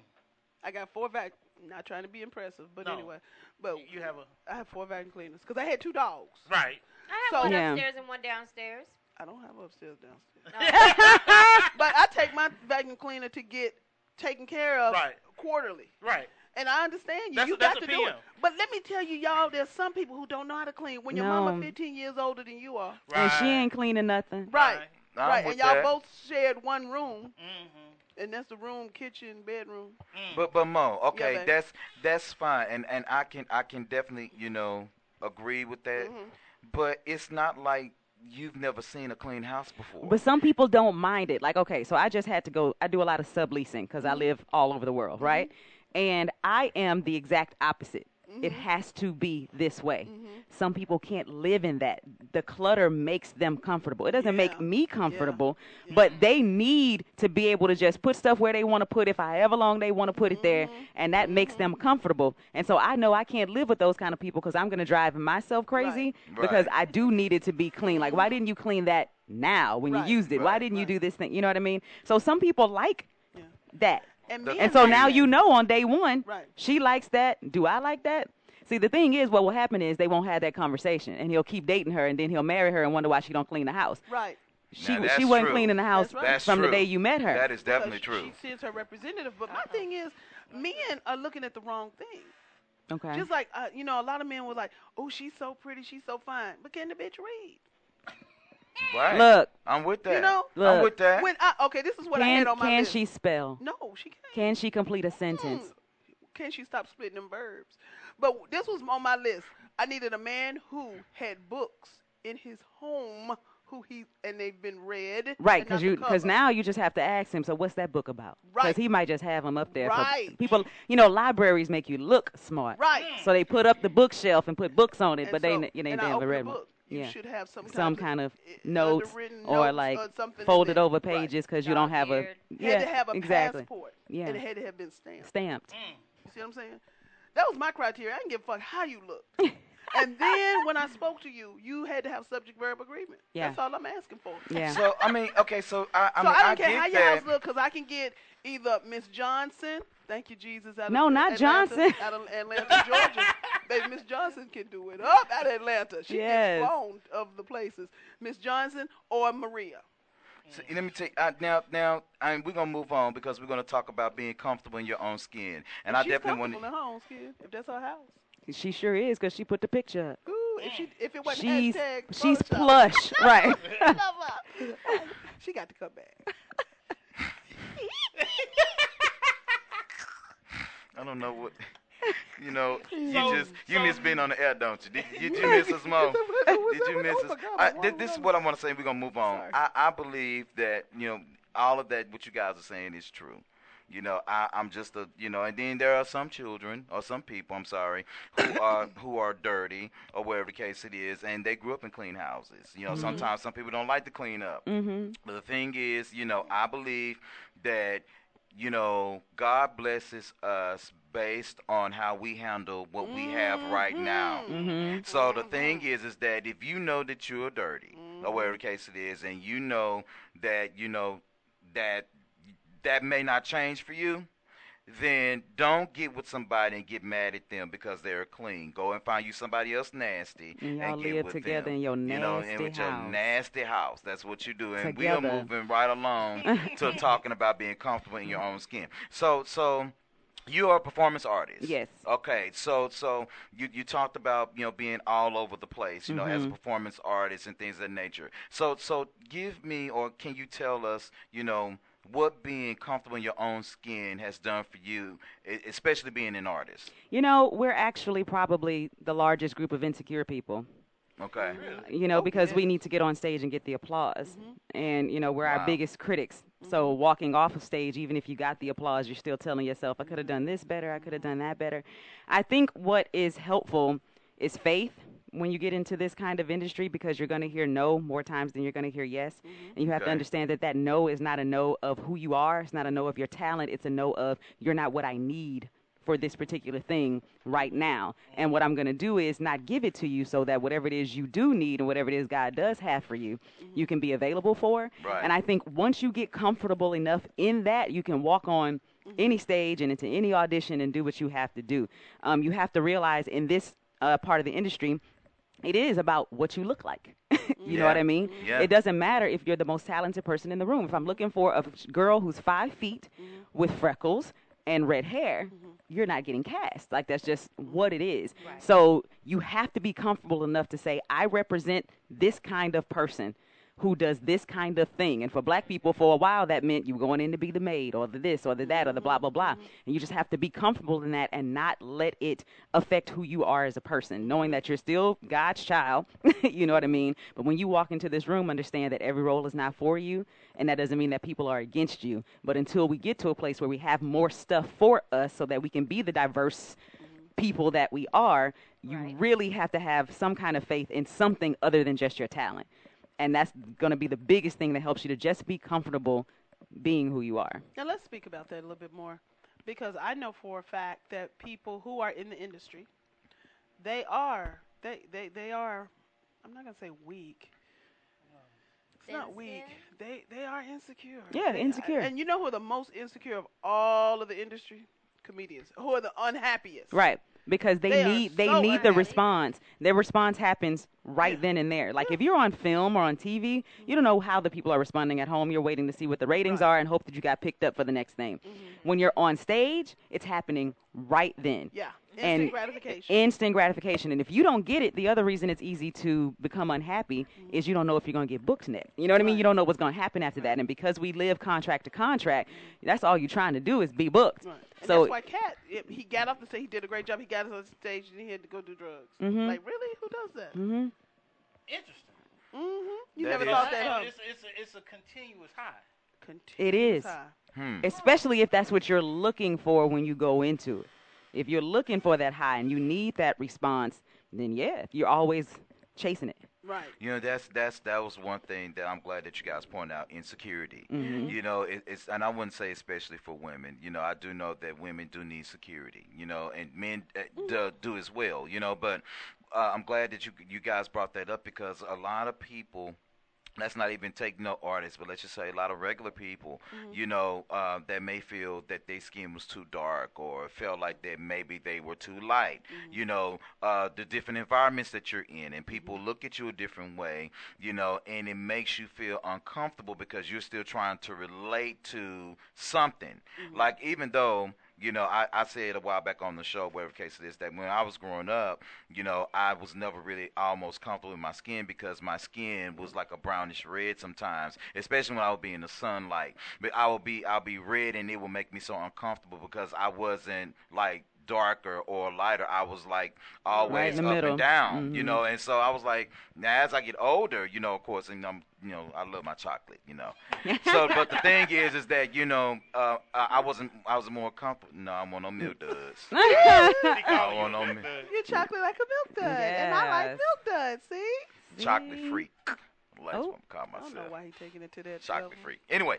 I got four vac. Not trying to be impressive, but No. anyway. But you have a I have four vacuum cleaners because I had two dogs. right. I have So- one Yeah. upstairs and one downstairs. I don't have upstairs downstairs. No. but I take my vacuum cleaner to get taken care of Right. quarterly. Right. And I understand you. That's you that's got a to do it. But let me tell you, y'all, there's some people who don't know how to clean. When your No. mama 15 years older than you are, Right. And she ain't cleaning nothing. right, I'm right, and y'all that. both shared one room, Mm-hmm. and that's the room, kitchen, bedroom. Mm. But but Mo, okay, babe. that's that's fine, and and I can I can definitely you know agree with that. Mhm. But it's not like you've never seen a clean house before. But some people don't mind it. Like, okay, so I just had to go. I do a lot of subleasing because Mm-hmm. I live all over the world, right? And I am the exact opposite. It Mm-hmm. has to be this way. Some people can't live in that. The clutter makes them comfortable. It doesn't make me comfortable, but they need to be able to just put stuff where they want to put it, however long they want to put it there, Mm-hmm. and that makes them comfortable. And so I know I can't live with those kind of people because I'm going to drive myself crazy Right. because Right. I do need it to be clean. Like, why didn't you clean that now when Right. you used it? Why didn't you do this thing? You know what I mean? So some people like Yeah. that. And, The- And so now you know on day one, Right. she likes that. Do I like that? See, the thing is, what will happen is they won't have that conversation, and he'll keep dating her, and then he'll marry her and wonder why she don't clean the house. Right. She Now, she wasn't true. cleaning the house That's right. That's from the day you met her. That is definitely because true. She sends her representative. But my thing is, men are looking at the wrong thing. okay. Just like uh, you know, a lot of men were like, "Oh, she's so pretty, she's so fine," but can the bitch read? Right. Look, I'm with that. You know, I'm with that. when I okay, this is what I had on my can list. she spell? No, she can't. Can she complete a sentence? Hmm. Can she stop splitting them verbs? But this was on my list. I needed a man who had books in his home, who he and they've been read. Right, because you because now you just have to ask him. So what's that book about? Right, Because he might just have them up there. Right. For people, you know, libraries make you look smart. right. So they put up the bookshelf and put books on it, And but they so- n- you know, they never read them. book. You Yeah. should have some Some kind kind of eh, notes underwritten or notes like or folded over pages because you don't have a Dog-eared. yeah had to have a exactly passport. Yeah. And it had to have been stamped. stamped. You see what I'm saying? That was my criteria. I didn't give a fuck how you looked. and then when I spoke to you, you had to have subject verb agreement. Yeah. That's all I'm asking for. Yeah. So I mean, okay, so I, I so mean, I don't I care get how your that. house look, because I can get either Miss Johnson, thank you Jesus, out No, of not Atlanta, Johnson. out of Atlanta, Georgia, Baby, Miss Johnson can do it up at Atlanta. She Yes. gets flown of the places. Miss Johnson or Maria. So, let me take you, uh, now, now, I mean, we're gonna move on because we're gonna talk about being comfortable in your own skin, and I She's definitely want comfortable in her own skin, if that's her house. She sure is because she put the picture up. Ooh, if she if it wasn't She's hashtag she's Photoshop. plush, right? She got to come back. I don't know what. You know, you So- just you so- miss being on the air, don't you? Did, did you miss us, Mo? Did you miss us? I, this is what I want to say. We're gonna move on. I, I believe that you know all of that. What you guys are saying is true. You know, I, I'm just a you know, and then there are some children or some people. I'm sorry, who are who are dirty or whatever the case it is, and they grew up in clean houses. You know, Mhm. sometimes some people don't like to clean up. Mhm. But the thing is, you know, I believe that, you know, God blesses us based on how we handle what we have right now. Mhm. So the thing is, is that if you know that you're dirty, or whatever case it is, and you know that, you know, that that may not change for you, then don't get with somebody and get mad at them because they're clean. Go and find you somebody else nasty And y'all get live with together them. in your you know, and nasty with your house. nasty house. That's what you do. And we are moving right along to talking about being comfortable in your own skin. So, so you are a performance artist. Yes. Okay. So, so you you talked about you know being all over the place, you know, as a Mhm. performance artist and things of that nature. So, so give me or can you tell us, you know, what being comfortable in your own skin has done for you, especially being an artist. You know, we're actually probably the largest group of insecure people. Okay. You know, oh, because we need to get on stage and get the applause. Mm-hmm. And, you know, we're Wow. our biggest critics. Mm-hmm. So walking off of stage, even if you got the applause, you're still telling yourself, I could have mm-hmm. done this better, I could have done that better. I think what is helpful is faith when you get into this kind of industry because you're going to hear no more times than you're going to hear yes. And you have to understand that that no is not a no of who you are, it's not a no of your talent, it's a no of you're not what I need for this particular thing right now. And what I'm going to do is not give it to you so that whatever it is you do need and whatever it is God does have for you, you can be available for. Right. And I think once you get comfortable enough in that, you can walk on any stage and into any audition and do what you have to do. Um, you have to realize in this uh, part of the industry, it is about what you look like. you know what I mean? Yeah. It doesn't matter if you're the most talented person in the room. If I'm looking for a girl who's five feet mm-hmm. with freckles and red hair, mm-hmm. you're not getting cast. Like that's just what it is. So you have to be comfortable enough to say, I represent this kind of person who does this kind of thing. And for black people, for a while, that meant you were going in to be the maid or the this or the that or the blah, blah, blah. Mm-hmm. And you just have to be comfortable in that and not let it affect who you are as a person, knowing that you're still God's child. you know what I mean? But when you walk into this room, understand that every role is not for you. And that doesn't mean that people are against you. But until we get to a place where we have more stuff for us so that we can be the diverse mm-hmm. people that we are, you really have to have some kind of faith in something other than just your talent. And that's going to be the biggest thing that helps you to just be comfortable being who you are. Now let's speak about that a little bit more, because I know for a fact that people who are in the industry, they are they they they are. I'm not gonna say weak. It's not weak. They they are insecure. Yeah, They- insecure. And you know who are the most insecure of all of the industry? Comedians. Who are the unhappiest? Right. Because they, They need they so need the response. Their response happens right then and there. Like if you're on film or on TV, you don't know how the people are responding at home. You're waiting to see what the ratings are and hope that you got picked up for the next thing. Mm-hmm. When you're on stage, it's happening right then. Yeah. And Instant gratification. Instant gratification. And if you don't get it, the other reason it's easy to become unhappy is you don't know if you're going to get booked next. You know what I mean? You don't know what's going to happen after that. And because we live contract to contract, that's all you're trying to do is be booked. And So that's why Cat, he got up and said he did a great job. He got us on stage and he had to go do drugs. Mhm. Like really, who does that? hmm Interesting. Mm-hmm. You That never is- thought that, huh? It's, it's, a, it's a continuous high. It is. Hmm. Especially if that's what you're looking for when you go into it. If you're looking for that high and you need that response, then yeah, you're always chasing it. Right. You know, that's that's that was one thing that I'm glad that you guys pointed out. Insecurity. Mhm. You know, it, it's and I wouldn't say especially for women. You know, I do know that women do need security. You know, and men uh, do, do as well. You know, but uh, I'm glad that you you guys brought that up because a lot of people let's not even take no artists, but let's just say a lot of regular people, Mhm. you know, uh, that may feel that their skin was too dark or felt like that maybe they were too light. You know, uh, the different environments that you're in, and people look at you a different way, you know, and it makes you feel uncomfortable because you're still trying to relate to something. Like even though you know, I, I said a while back on the show, whatever case it is, that when I was growing up, you know, I was never really almost comfortable with my skin because my skin was like a brownish red sometimes, especially when I would be in the sunlight. But I would be, I'll be red, and it would make me so uncomfortable because I wasn't like darker or lighter. I was like always in the up middle. and down, you Mhm. know. And so I was like, now as I get older, you know, of course, and I'm, you know, I love my chocolate, you know. so, but the thing is, is that you know, uh, I, I wasn't, I was more comfortable. No, I'm want no milk duds. I don't want no milk. You're chocolate like a milk dud, and I like milk duds. See? chocolate freak. That's Oh. what I'm calling I don't know myself. why he taking it to that Chocolate level. freak. Anyway.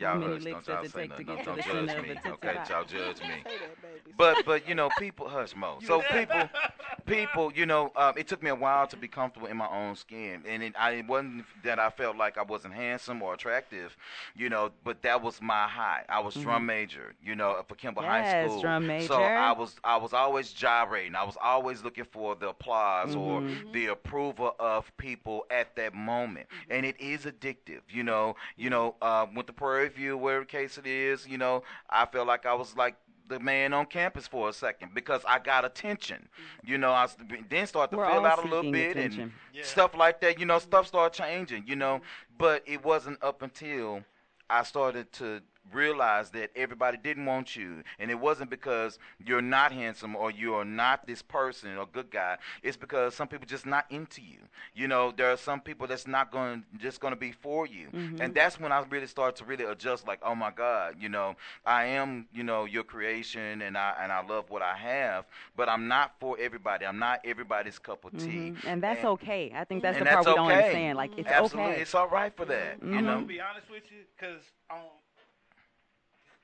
Y'all many hush, don't y'all say nothing. Don't, to don't judge me. Okay, Pop? y'all judge me. Say that, baby. But but you know, people hush mo. So people people, you know, um, it took me a while to be comfortable in my own skin, and it, I, it wasn't that I felt like I wasn't handsome or attractive, you know, but that was my high. I was drum Mhm. major, you know, for Kimball High Yes, School. drum So. I was I was always gyrating. I was always looking for the applause Mhm. or the approval of people at that moment, and it is addictive. You know, you know, uh, with the Prairie View, whatever case it is, you know, I felt like I was like the man on campus for a second because I got attention. Mm-hmm. You know, I then started to We're fill out a little bit attention. and stuff like that. You know, stuff started changing. You know, mm-hmm. but it wasn't up until I started to realize that everybody didn't want you, and it wasn't because you're not handsome or you're not this person or good guy. It's because some people just not into you. You know, there are some people that's not going just going to be for you, Mhm. and that's when I really start to really adjust. Like, oh my God, you know, I am, you know, your creation, and I and I love what I have, but I'm not for everybody. I'm not everybody's cup of tea. Mhm. And that's okay. I think that's and the part that's we don't understand. Like it's Absolutely, okay. it's all right for that. You Mhm. I'm know. gonna be honest with you, cause um,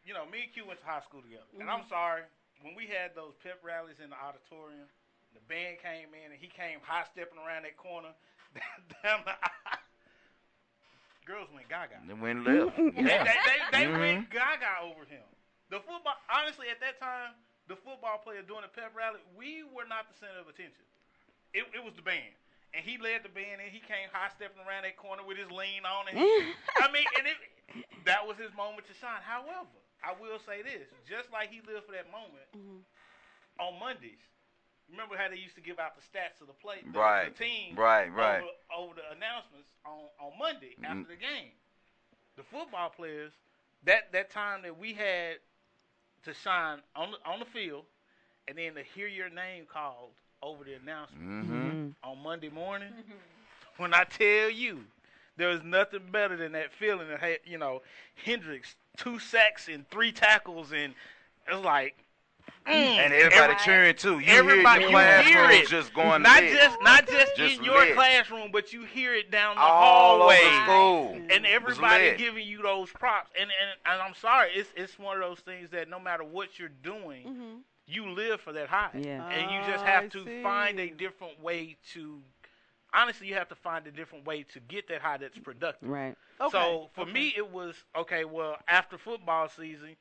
you know, me and Q went to high school together, and I'm Mhm. sorry when we had those pep rallies in the auditorium. The band came in, and he came high stepping around that corner. Damn, the girls went gaga. They went left. They, yeah. they, they, they Mhm. went gaga over him. The football, honestly, at that time, the football player doing the pep rally, we were not the center of attention. It, it was the band. And he led the band, and he came high stepping around that corner with his lean on. And he, I mean, and it, that was his moment to shine. However, I will say this: just like he lived for that moment on Mondays. Remember how they used to give out the stats of the play, the, Right, the team, right, right. over, over the announcements on on Monday after Mm. the game. The football players, that that time that we had to shine on the, on the field, and then to hear your name called over the announcement Mhm. on Monday morning. When I tell you, there was nothing better than that feeling of hey, you know Hendricks two sacks and three tackles, and it's like. mm, And everybody cheering too. You everybody, hear your you hear it. just going not lit. just not just, Just in your lit. classroom, but you hear it down the All over hallway, school. and everybody giving you those props. And, and and I'm sorry, it's it's one of those things that no matter what you're doing, you live for that high, Yeah. and you just have I to find a different way to. Honestly, you have to find a different way to get that high that's productive. Right. Okay. So for me, it was okay. Well, after football season,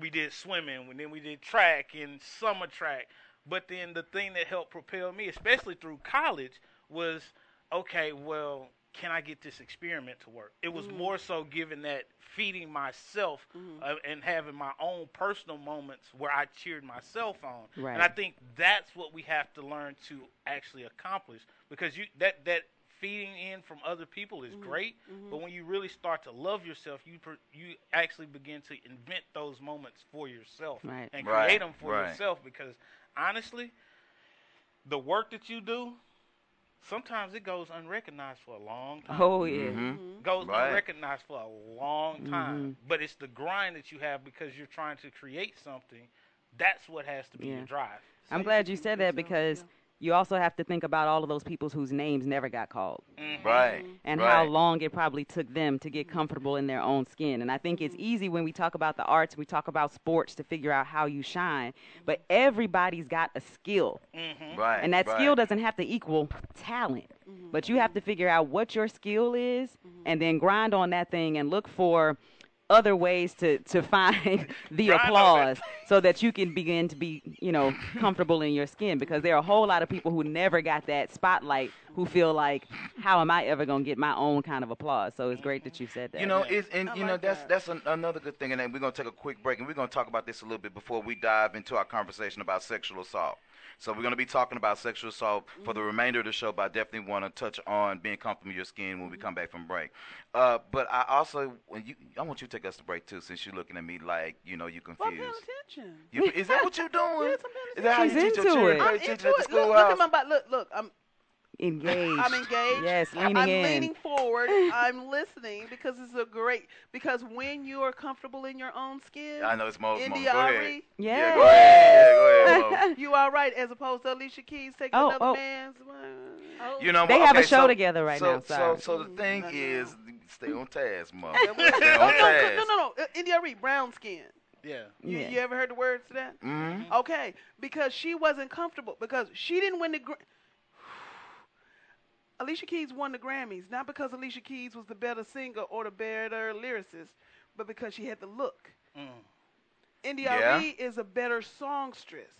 we did swimming, and then we did track and summer track. But then the thing that helped propel me, especially through college, was okay. Well, can I get this experiment to work? It was Mm. more so given that feeding myself Mm-hmm. uh, and having my own personal moments where I cheered myself on. Right. And I think that's what we have to learn to actually accomplish because you that that feeding in from other people is great, but when you really start to love yourself, you per, you actually begin to invent those moments for yourself Right. and Right, create them for right. yourself because honestly, the work that you do sometimes it goes unrecognized for a long time. Oh yeah. Mhm. Goes Right. unrecognized for a long time, Mhm. but it's the grind that you have because you're trying to create something. That's what has to be Yeah. your drive. I'm glad you said that because you also have to think about all of those people whose names never got called. Mm-hmm. Right. And right. how long it probably took them to get comfortable in their own skin. And I think it's easy when we talk about the arts, we talk about sports to figure out how you shine. But everybody's got a skill. Mm-hmm. Right. And that right. skill doesn't have to equal talent. But you have to figure out what your skill is mm-hmm. and then grind on that thing and look for other ways to, to find the Grind on applause so that you can begin to be, you know, comfortable in your skin because there are a whole lot of people who never got that spotlight who feel like, how am I ever going to get my own kind of applause? So it's great that you said that. You know, it's and I you know that's that. that's an, another good thing, and then we're gonna take a quick break, and we're gonna talk about this a little bit before we dive into our conversation about sexual assault. So we're gonna be talking about sexual assault for the remainder of the show, but I definitely want to touch on being comfortable in your skin when we come back from break. Uh, but I also, when you, I want you to take us to break too, since you're looking at me like you know you Well, I'm paying confused. attention. You, is that what you're doing? Yes, I'm paying Is that how you teach your children? Pay I'm attention at the it. Look, look at my body. Look, look. I'm engaged. I'm engaged. Yes, leaning I'm in. leaning forward. I'm listening because it's a great. Because when you are comfortable in your own skin, I know it's Mo's mom. Go ahead. Ari, Yeah, go ahead. Yeah, go ahead, you are right. As opposed to Alicia Keys taking Oh, another oh. man's. Oh, You know, They but- have a show so- together right so, now, sorry. So, so the thing is, stay on task, Mo. no, stay on no, task. no, no, no. Uh, India Arie, brown skin. Yeah. You, Yeah. you ever heard the words to that? Mhm. Okay, because she wasn't comfortable because she didn't win the. Gra- Alicia Keys won the Grammys not because Alicia Keys was the better singer or the better lyricist, but because she had the look. Mm. India Yeah. Is a better songstress.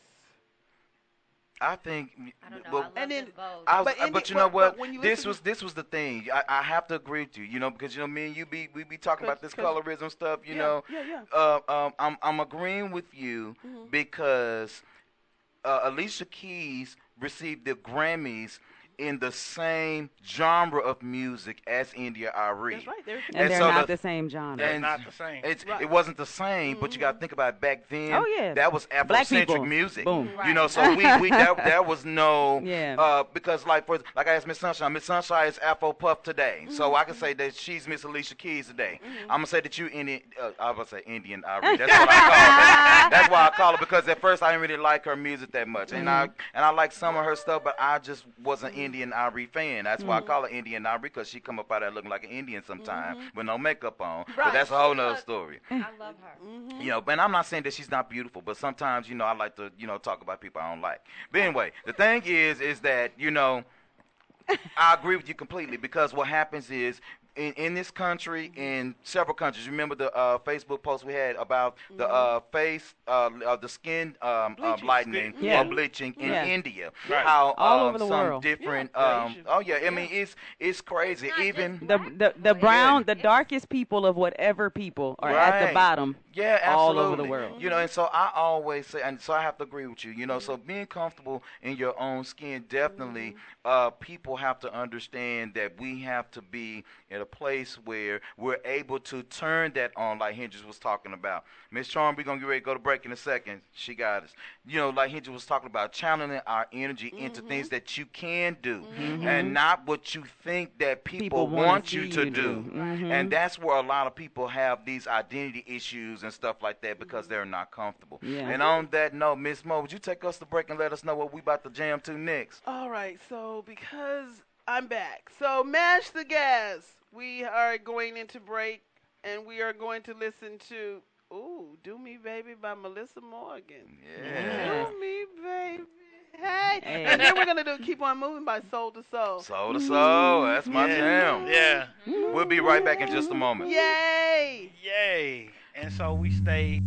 I think. I don't know. well, I love And then- both. I was, But uh, but you know what? when you this was this was the thing. I, I have to agree with you. You know, because you know me and you be we be talking about this colorism stuff. You yeah, know, yeah, yeah. Uh, um, I'm I'm agreeing with you Mhm. because uh, Alicia Keys received the Grammys in the same genre of music as India Arie. That's right. They're, and, and they're so not the- the, same genre. They're not the same. It's, Right. It wasn't the same, but you got to think about it, back then. Oh, yeah. that was Black Afrocentric music. Boom. You know, so we, we there, there was no Yeah. uh, because like for like I asked Miss Sunshine, Miss Sunshine is Afro Puff today, Mm-hmm. so I can say that she's Miss Alicia Keys today. I'm gonna say that you Indian. Uh, I was gonna say Indian Arie. That's what I call her. That's why I call her because at first I didn't really like her music that much, and I Mm-hmm. and I like some of her stuff, but I just wasn't Indian Arie fan. That's why I mm-hmm. call her Indian Arie because she come up out there looking like an Indian sometimes mm-hmm. with no makeup on. But that's a whole nother story. I love her. Mm-hmm. You know, and I'm not saying that she's not beautiful, but sometimes, you know, I like to, you know, talk about people I don't like. But anyway, the thing is, is that, you know, I agree with you completely because what happens is in, in this country, in several countries, remember the uh, Facebook post we had about the uh, face, uh, uh, the skin um, uh, Bleaching. lightening Yeah. or bleaching in Yeah. India. Right. How All um, over the some world. different, Yeah, um, oh yeah, I mean it's it's crazy. It's Even the the, the brown, the darkest people of whatever people are at the bottom. Yeah, all over the world. You know, and so I always say, and so I have to agree with you. You know, so being comfortable in your own skin, definitely, uh, people have to understand that we have to be in a place where we're able to turn that on, like Hendrix was talking about. Miss Charm, we're gonna get ready to go to break in a second. She got us. You know, like Hendrix was talking about, channeling our energy into things that you can do, and not what you think that people, People wanna you to you do. do. Mhm. And that's where a lot of people have these identity issues and stuff like that because they're not comfortable. Yeah. And on that note, Miss Mo, would you take us to break and let us know what we about to jam to next? All right, so because I'm back, so mash the gas. We are going into break, and we are going to listen to "Ooh, Do Me Baby" by Meli'sa Morgan. Yeah. Do me, baby. Hey. Hey. And then we're gonna do "Keep On Moving" by Soul II Soul. Soul to soul, that's my Yeah. jam. Yeah. We'll be right back in just a moment. Yay! Yay. And so we stay.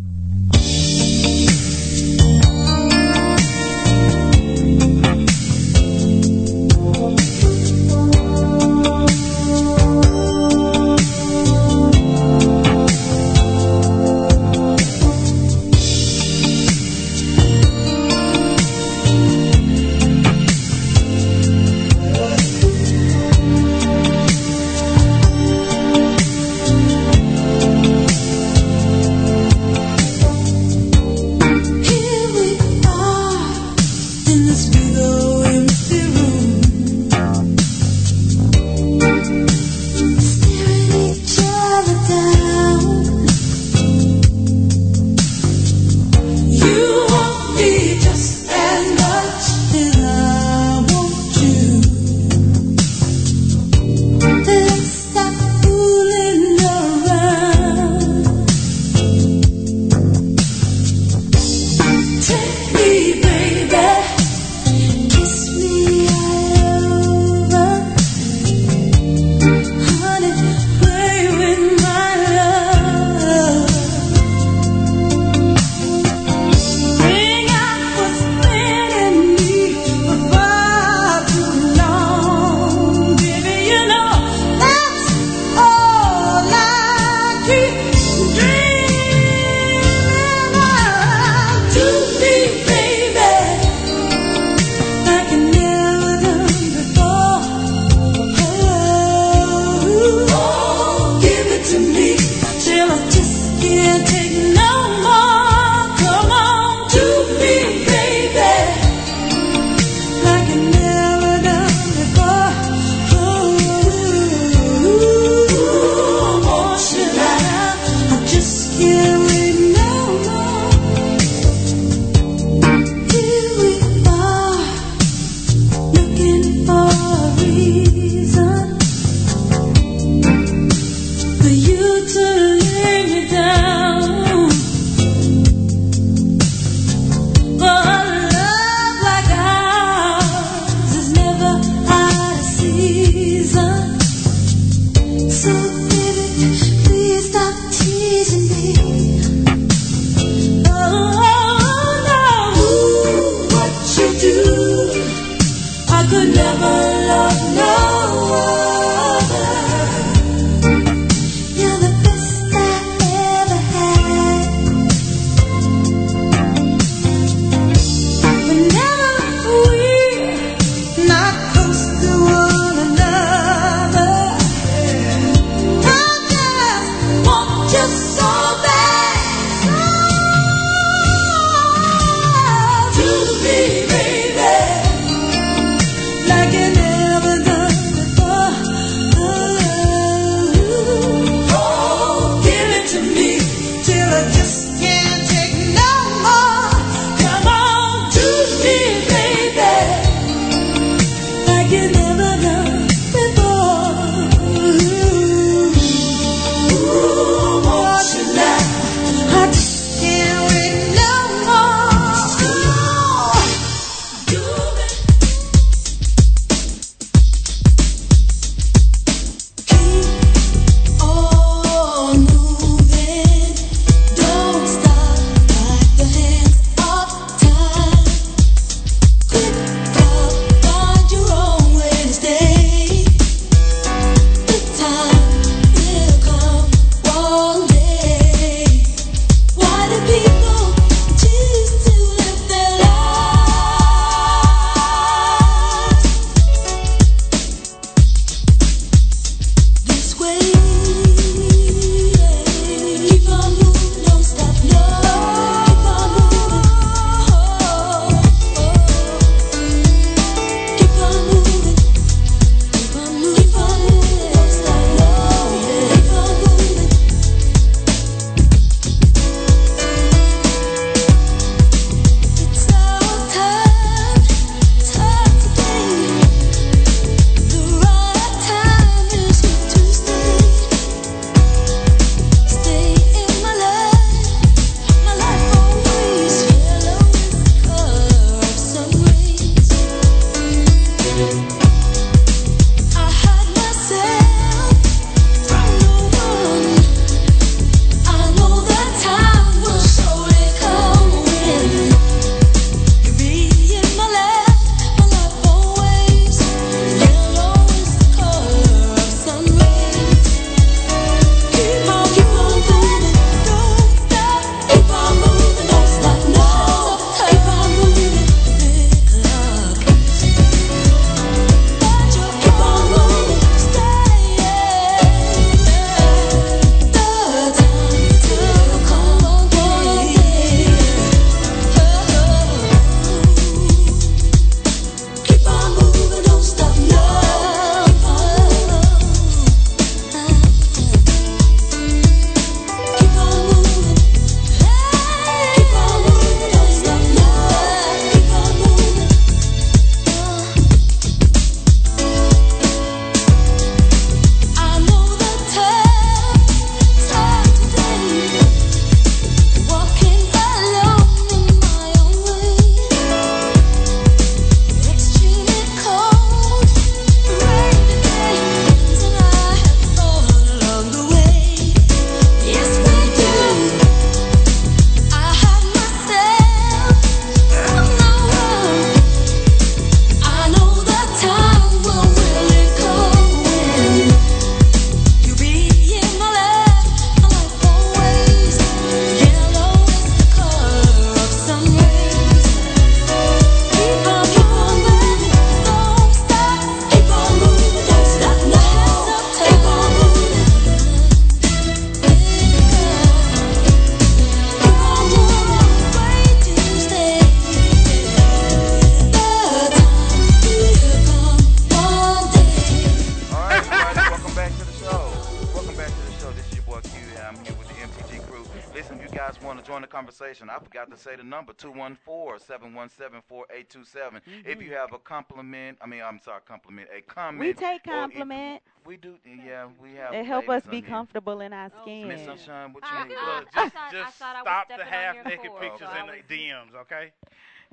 214-717-4827. If you mm-hmm. have a compliment, I mean, I'm sorry, compliment, a comment. We take or if- compliments. We do, yeah, we have. It help us be on here. comfortable in our oh, skin. Miss Sunshine, what you need? I- Look, I just, I thought I was stop the half-naked cord, pictures so in the DMs, okay?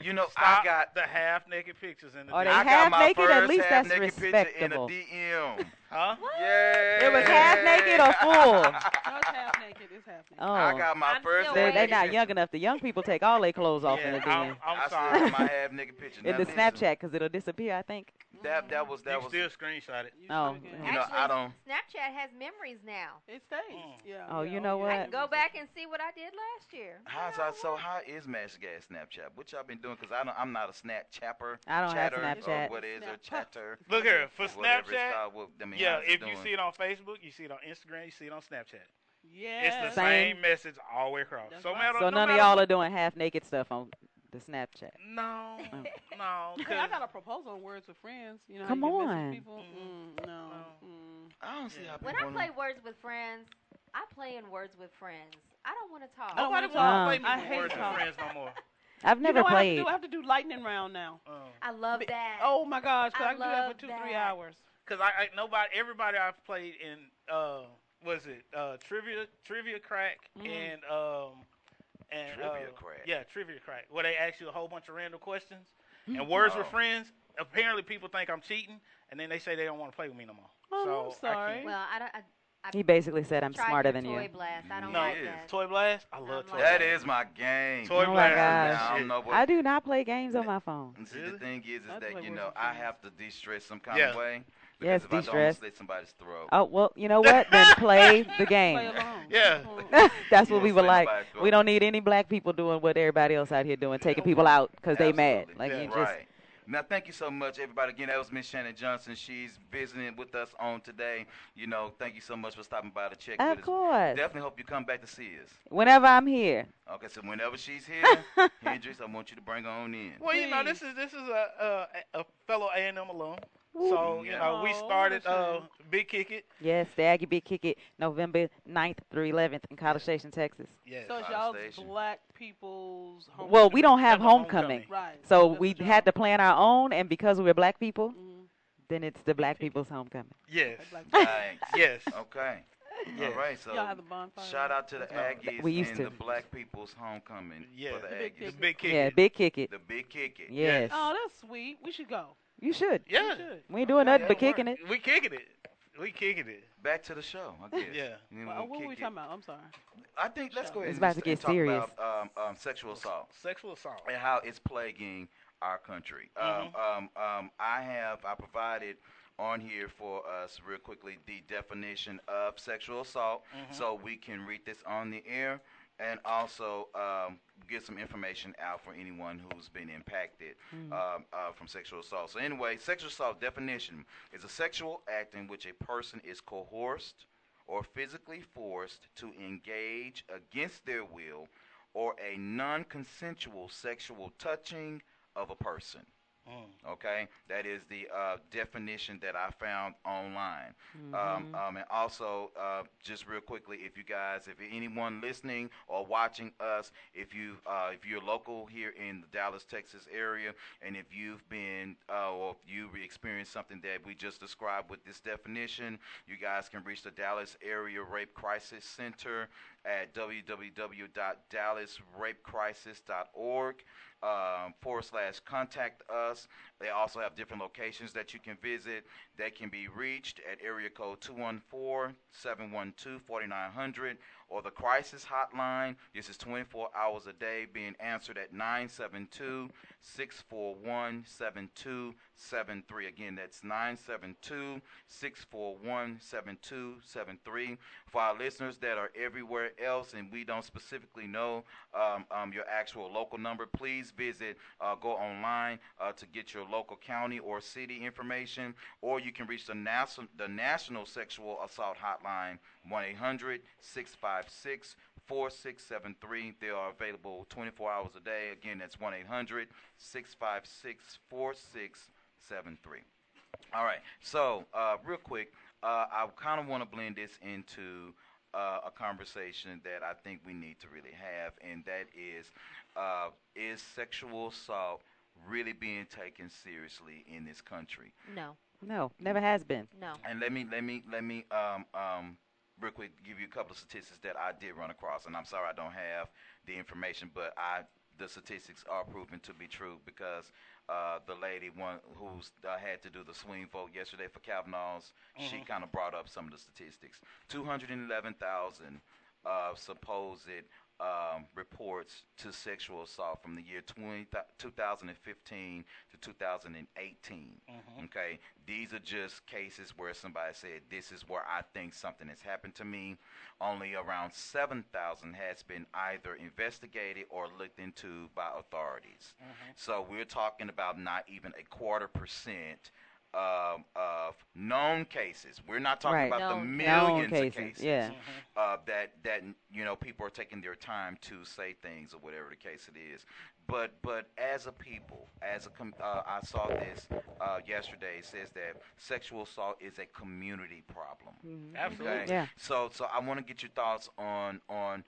You know, Stop I got the half naked pictures in the Are they DMs. I half naked? At least that's naked in a respectable. DM. Huh? Yeah. It was half naked or full? No, it's half naked. It's half naked. Oh, I got my I'm first they, half they waiting. not young enough. The young people take all their clothes off in the DM. I'm, I'm sorry. my half naked picture. in Now the listen, Snapchat because it'll disappear. I think. That that was that can was. still screenshot it. You Oh, sure can. You know, Actually, I don't. Snapchat has memories now. It stays. Mm. Yeah. Oh, you know what? I can go back and see what I did last year. How's I, so how is Mash Gas Snapchat? What y'all been doing? Cause I don't, I'm not a Snap chapper. I don't have Snapchat. Or what is it? Snap- Chatter. Look here, for Snapchat, called. What, I mean, yeah, if you see it on Facebook, you see it on Instagram, you see it on Snapchat. Yeah. It's the Same. same message all the way across. That's So, right. matter, So no none of y'all are doing half naked stuff on the Snapchat. No, Oh. no. Hey, 'cause- I got a proposal on Words with Friends. You know, Come you on. people. Mm, no. Mm. I don't see how When I play Words with Friends, I play in Words with Friends. I don't want to talk. don't Nobody wanna wants talk. to play I me with hate words with friends no more. I've never you know what played. I have, to do? I have to do lightning round now. Uh, I love that. Oh my gosh, 'cause I I, can do that for two, that. three hours. Cause I, I nobody everybody I've played in uh was it uh trivia trivia crack Mhm. and um and Trivia uh, Crack. yeah trivia crack where they ask you a whole bunch of random questions and words with Oh. friends apparently people think I'm cheating and then they say they don't want to play with me no more. Oh, so I'm sorry. can't- Well, I don't. I, I He basically said I'm smarter your than toy you. blast. I don't No, like that. Toy blast I love I'm toy like- That blast. is my game. Toy Oh my blast. gosh. Now, I don't know what. I do not play games on my phone. and see, Really? the thing is, is I that you know I have to de-stress some kind Yeah. of way. Yes, Because if I don't, I'm de-stress. gonna slit somebody's throat. Oh well, you know what? then play the Play game. along. Yeah. That's You what we don't would like. We don't need any black people doing what everybody else out here doing, taking people out because they mad. Like Yeah. you just right. Now, thank you so much, everybody. Again, that was Miss Shannon Johnson. She's visiting with us on today. You know, thank you so much for stopping by to check Of with us. course. Definitely hope you come back to see us. whenever I'm here. Okay, so whenever she's here, Hendrix, I want you to bring her on in. Well, you know, this is this is a a, a fellow A and M alum. So you Yeah. know, we started a uh. Big Kick It. Yes, the Aggie Big Kick It, November 9th through 11th in College Station, Texas. Yes. So it's y'all's Station. black people's home. Well, we don't have Have homecoming, homecoming. Right. so That's we had to plan our own, and because we're black people, Mhm. then it's the black people's homecoming. Yes. Thanks. Yes. Okay. Yes. All right. So Y'all have the bonfire. shout out to the That's. Aggies We used and to. the Black People's Homecoming Yeah. for the, The big The kick. Big Kick yeah, Big Kick It. The Big Kick It. Yes, Oh, that's sweet. We should go. You should. Yeah. We should. We ain't doing Okay, nothing but that'll kicking it. We kicking it. We kicking it. Back to the show, I guess. Yeah. And then Well, we'll what were we kick it. talking about? I'm sorry. I think let's go ahead It's and, about to get and talk serious. about um, um, sexual assault Sexual assault. and how it's plaguing our country. Mhm. Um, um, um, I have I provided on here for us real quickly the definition of sexual assault, Mhm. so we can read this on the air and also um, get some information out for anyone who's been impacted Mm. um, uh, from sexual assault. So anyway, sexual assault definition is a sexual act in which a person is coerced or physically forced to engage against their will or a non-consensual sexual touching of a person. Mm. Okay, that is the uh, definition that I found online. Mm-hmm. Um, um, and also, uh, just real quickly, if you guys, if anyone listening or watching us, if you uh, if you're local here in the Dallas, Texas area, and if you've been uh, or if you experienced something that we just described with this definition, you guys can reach the Dallas Area Rape Crisis Center at www.dallasrapecrisis.org um, forward slash contact us. They also have different locations that you can visit. They can be reached at area code 214-712-4900 or the crisis hotline. This is 24 hours a day being answered at 972-641-7273. Again, that's 972-641-7273. For our listeners that are everywhere else and we don't specifically know um, um, your actual local number, please visit, uh, go online uh, to get your local county or city information, or you can reach the, the National Sexual Assault Hotline, 1 800 656 4673. They are available 24 hours a day. Again, that's 1 800 656 4673. All right, so uh, real quick, uh, I kind of want to blend this into uh, a conversation that I think we need to really have, and that is, uh, is sexual assault really being taken seriously in this country? No. No, never has been. No. And let me let me let me um um real quick give you a couple of statistics that I did run across, and I'm sorry I don't have the information, but I the statistics are proven to be true because uh, the lady one who's uh, had to do the swing vote yesterday for Kavanaugh's, she Mhm. kind of brought up some of the statistics. Two hundred eleven thousand uh, supposed um, reports to sexual assault from the year 20, 2015 to 2018. Mhm. Okay, these are just cases where somebody said, "This is where I think something has happened to me." Only around 7,000 has been either investigated or looked into by authorities. So we're talking about not even a quarter percent um, of known cases. We're not talking Right. about the millions known of cases, cases yeah. uh, that that you know people are taking their time to say things or whatever the case it is. But but as a people, as a com- uh, I saw this uh, yesterday. It says that sexual assault is a community problem. Mhm. Absolutely. Okay? Yeah. So so I want to get your thoughts on on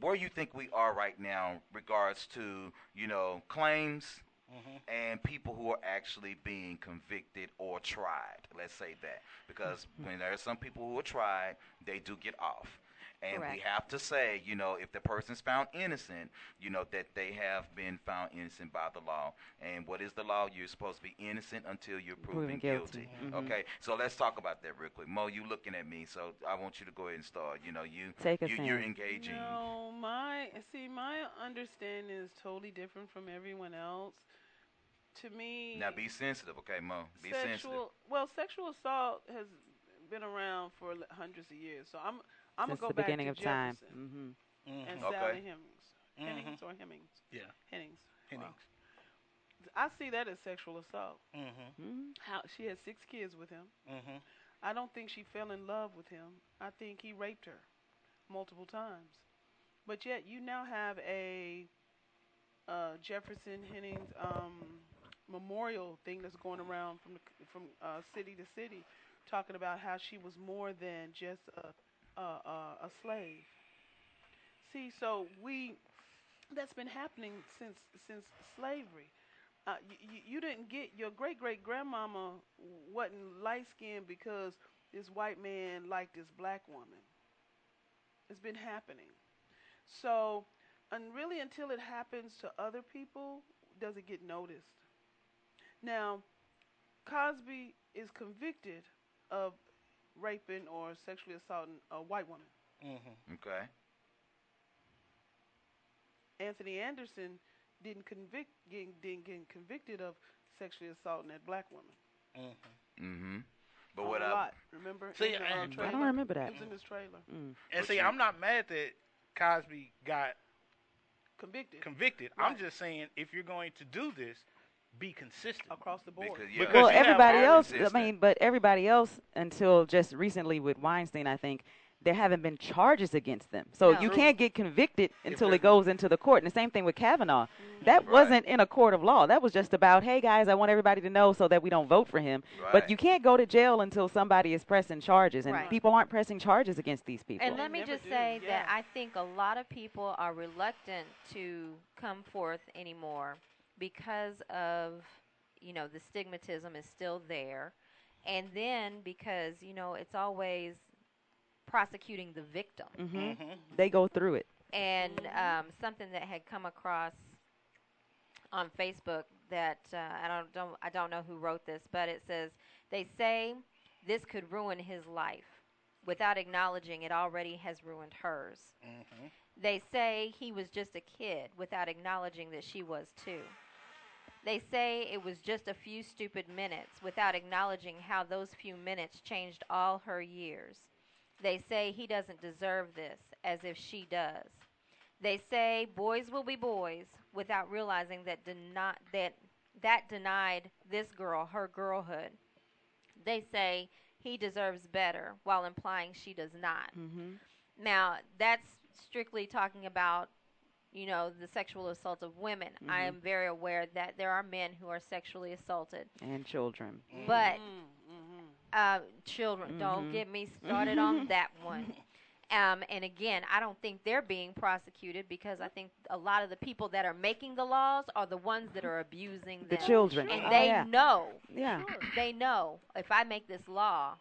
where you think we are right now regards to you know claims Mhm. and people who are actually being convicted or tried. Let's say that because when there are some people who are tried, they do get off. And we have to say, you know, if the person's found innocent, you know, that they have been found innocent by the law. And what is the law? You're supposed to be innocent until you're proven, Proven guilty. guilty. Mhm. Okay, so let's talk about that real quick. Mo, you looking at me, so I want you to go ahead and start. You know, you, Take us you you're engaging. No, my see, my understanding is totally different from everyone else. To me, Now be sensitive, okay, Mo? Be sensitive. well, sexual assault has been around for hundreds of years. So I'm I'm Since gonna go the back beginning to of time. Jefferson hmm and Mhm. Okay. Sally Hemings. Mhm. Hennings or Hemmings? Yeah. Hennings. Wow. Hennings. I see that as sexual assault. Mhm. hmm How she had six kids with him. Mhm. I don't think she fell in love with him. I think he raped her multiple times. But yet you now have a uh, Jefferson Hennings um, memorial thing that's going around from the, from uh, city to city, talking about how she was more than just a a, slave. See, so we that's been happening since since slavery. Uh, you, you didn't get your great great grandmama wasn't light skinned because this white man liked this black woman. It's been happening. So, and really until it happens to other people, does it get noticed? Now, Cosby is convicted of raping or sexually assaulting a white woman. Mhm. Okay. Anthony Anderson didn't convict getting, didn't get convicted of sexually assaulting that black woman. Mhm. Mm-hmm. But what a I lot. Remember? See, in the, uh, and- I don't remember that. It was in this trailer. Mm. And see, you- I'm not mad that Cosby got Convicted convicted. I'm just saying, if you're going to do this, be consistent. across the board. because yeah, Because Well, everybody all else. I mean, but everybody else until just recently with Weinstein, I think there haven't been charges against them. So No. you can't get convicted until it goes into the court. And the same thing with Kavanaugh. Mm-hmm. That Right. wasn't in a court of law. That was just about, hey guys, I want everybody to know so that we don't vote for him. Right. But you can't go to jail until somebody is pressing charges, and Right. people aren't pressing charges against these people. And let me just do, say that. I think a lot of people are reluctant to come forth anymore because of, you know, the stigmatism is still there. And then because, you know, it's always prosecuting the victim. hmm Mhm. They go through it. And um, something that had come across on Facebook that uh, I don't, don't I don't know who wrote this, but it says they say this could ruin his life without acknowledging it already has ruined hers. Mhm. They say he was just a kid without acknowledging that she was too. They say it was just a few stupid minutes without acknowledging how those few minutes changed all her years. They say he doesn't deserve this, as if she does. They say boys will be boys without realizing that deni- that that denied this girl her girlhood. They say he deserves better while implying she does not. hmm Now, that's strictly talking about, you know, the sexual assault of women. I Mhm. am very aware that there are men who are sexually assaulted, And children. but Mm, mhm. uh, children, don't Mhm. get me started on that one. Um, and again, I don't think they're being prosecuted because I think a lot of the people that are making the laws are the ones that are abusing The children. and Oh, they yeah. know. Yeah. They know if I make this law,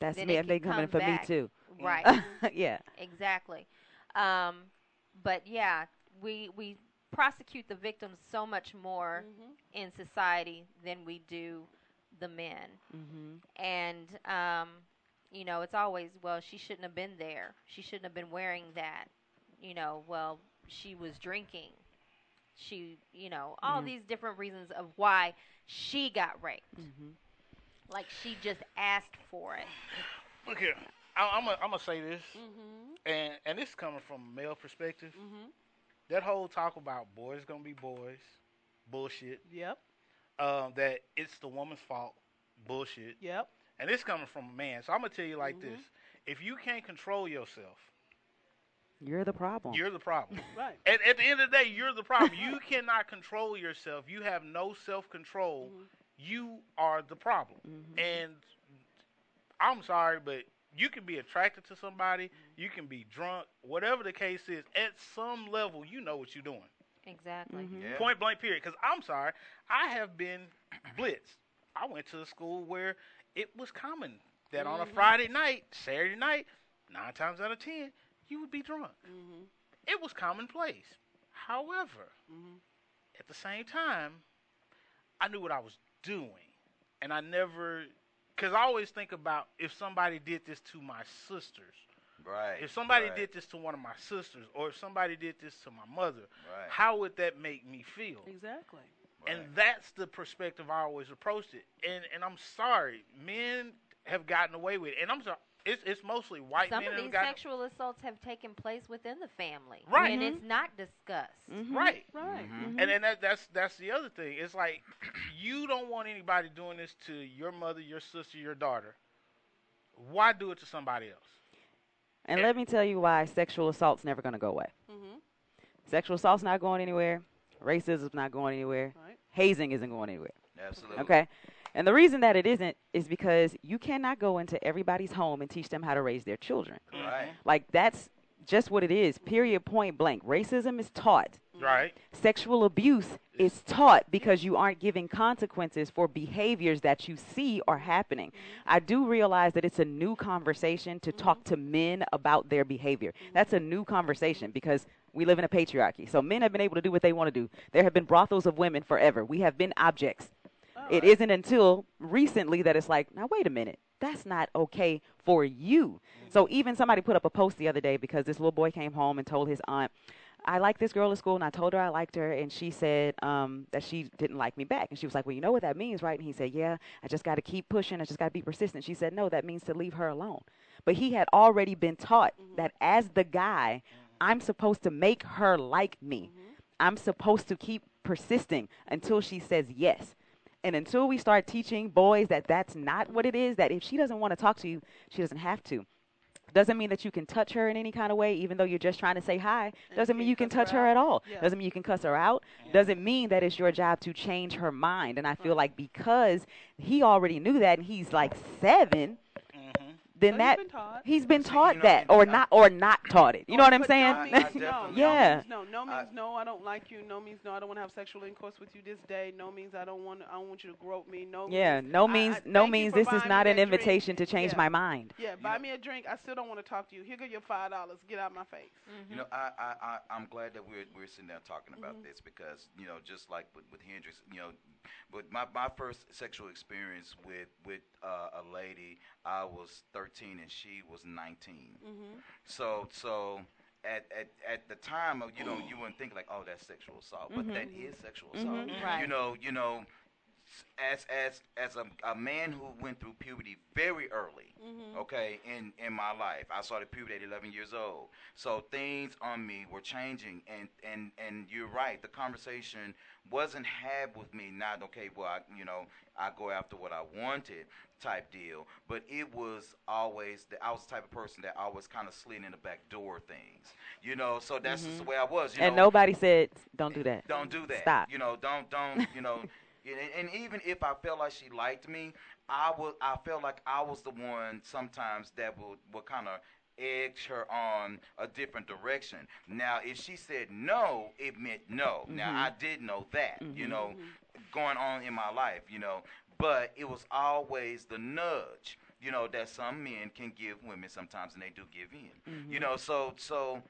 That's then me. it and They can coming for back. me too. Right. yeah. Exactly. Um, but yeah, we we prosecute the victims so much more in society than we do the men. Mm-hmm. And um, you know, it's always well, she shouldn't have been there. She shouldn't have been wearing that. You know, well, she was drinking. She, you know, all Yeah. these different reasons of why she got raped. Mm-hmm. Like she just asked for it. Look here, I, I'm gonna I'm gonna say this, Mm-hmm. and and this is coming from a male perspective. Mm-hmm. That whole talk about boys gonna be boys, bullshit. Yep. Um, that it's the woman's fault, bullshit. Yep. And it's coming from a man, so I'm gonna tell you like Mhm. this: if you can't control yourself, You're the problem. you're the problem. Right. At, at the end of the day, you're the problem. you cannot control yourself. You have no self control. Mm-hmm. You are the problem. Mm-hmm. And I'm sorry, but you can be attracted to somebody. Mm-hmm. You can be drunk. Whatever the case is, at some level, you know what you're doing. Exactly. Mm-hmm. Yeah. Point blank, period. Because I'm sorry, I have been blitzed. I went to a school where it was common that on a Mhm. Friday night, Saturday night, nine times out of ten, you would be drunk. Mm-hmm. It was commonplace. However, Mm-hmm. at the same time, I knew what I was doing. And I never, because I always think about if somebody did this to my sisters, Right. if somebody right, did this to one of my sisters, or if somebody did this to my mother, Right. how would that make me feel? Exactly. And right. that's the perspective I always approached it. And and I'm sorry, men have gotten away with it. And I'm sorry, it's it's mostly white Some men of that have these gotten sexual assaults have taken place within the family, Right. And Mhm. it's not discussed. Mhm. right. Right. Mhm. And then that, that's that's the other thing. It's like you don't want anybody doing this to your mother, your sister, your daughter. Why do it to somebody else? And let me tell you why sexual assault's never going to go away. Mm-hmm. Sexual assault's not going anywhere. Racism's not going anywhere. Right. Hazing isn't going anywhere. Absolutely. Okay. And the reason that it isn't is because you cannot go into everybody's home and teach them how to raise their children. Right. Like that's just what it is. Period. Point blank. Racism is taught. Right. Sexual abuse is taught because you aren't giving consequences for behaviors that you see are happening. I do realize that it's a new conversation to talk to men about their behavior. That's a new conversation because we live in a patriarchy. So men have been able to do what they want to do. There have been brothels of women forever. We have been objects. Oh, it isn't until recently that it's like, now wait a minute, that's not okay for you. So even somebody put up a post the other day because this little boy came home and told his aunt, I like this girl at school, and I told her I liked her, and she said um, that she didn't like me back. And she was like, Well, you know what that means, right? And he said, Yeah, I just got to keep pushing. I just got to be persistent. She said, No, that means to leave her alone. But he had already been taught mm-hmm. that as the guy, mm-hmm. I'm supposed to make her like me. Mm-hmm. I'm supposed to keep persisting until she says yes. And until we start teaching boys that that's not what it is, that if she doesn't want to talk to you, she doesn't have to. Doesn't mean that you can touch her in any kind of way, even though you're just trying to say hi. Doesn't mean you can touch her at all. Doesn't mean you can cuss her out. Doesn't mean that it's your job to change her mind. And I feel like because he already knew that and he's like 7 Mm-hmm. Then So he's that been taught. he's been taught you know, that or I- not or not taught it. You know what I'm saying? No means no. Yeah. No means no. No I- means no. I don't like you. No means no. I don't want to have sexual intercourse with you this day. No means I don't want. I don't want you to grope me. No. yeah, means, no means I- no means this is not an that drink. invitation to change Yeah. my mind. Yeah, buy me a drink. I still don't want to talk to you. Here go your five dollars. Get out my face. You know, I, I, I, I'm glad that we're, we're sitting there talking about Mm-hmm. this because, you know, just like with, with Hendrix, you know, but my, my first sexual experience with, with uh, a lady, I was 13 and she was 19. Mm-hmm. So, so at, at, at the time, of, you know, you wouldn't think like, oh, that's sexual assault, but that is sexual assault. Mhm. Right. You know, you know, as as as a, a man who went through puberty very early, Mm-hmm. okay, in in my life, I started puberty at 11 years old. So things on me were changing, and and and you're right. The conversation wasn't had with me. Not okay. Well, I, you know, I go after what I wanted, type deal. But it was always that I was the type of person that always kind of slid in the back door things. You know, so that's just the way I was. You and know, nobody said don't do that. don't do that. Stop. You know, don't don't you know. And, and even if I felt like she liked me, I would I felt like I was the one sometimes that would would kind of edge her on a different direction. Now, if she said no, it meant no. Now, Mhm. I did know that, you Mhm. know, going on in my life, you know, but it was always the nudge, you know, that some men can give women sometimes, and they do give in, you Mhm. know. So, so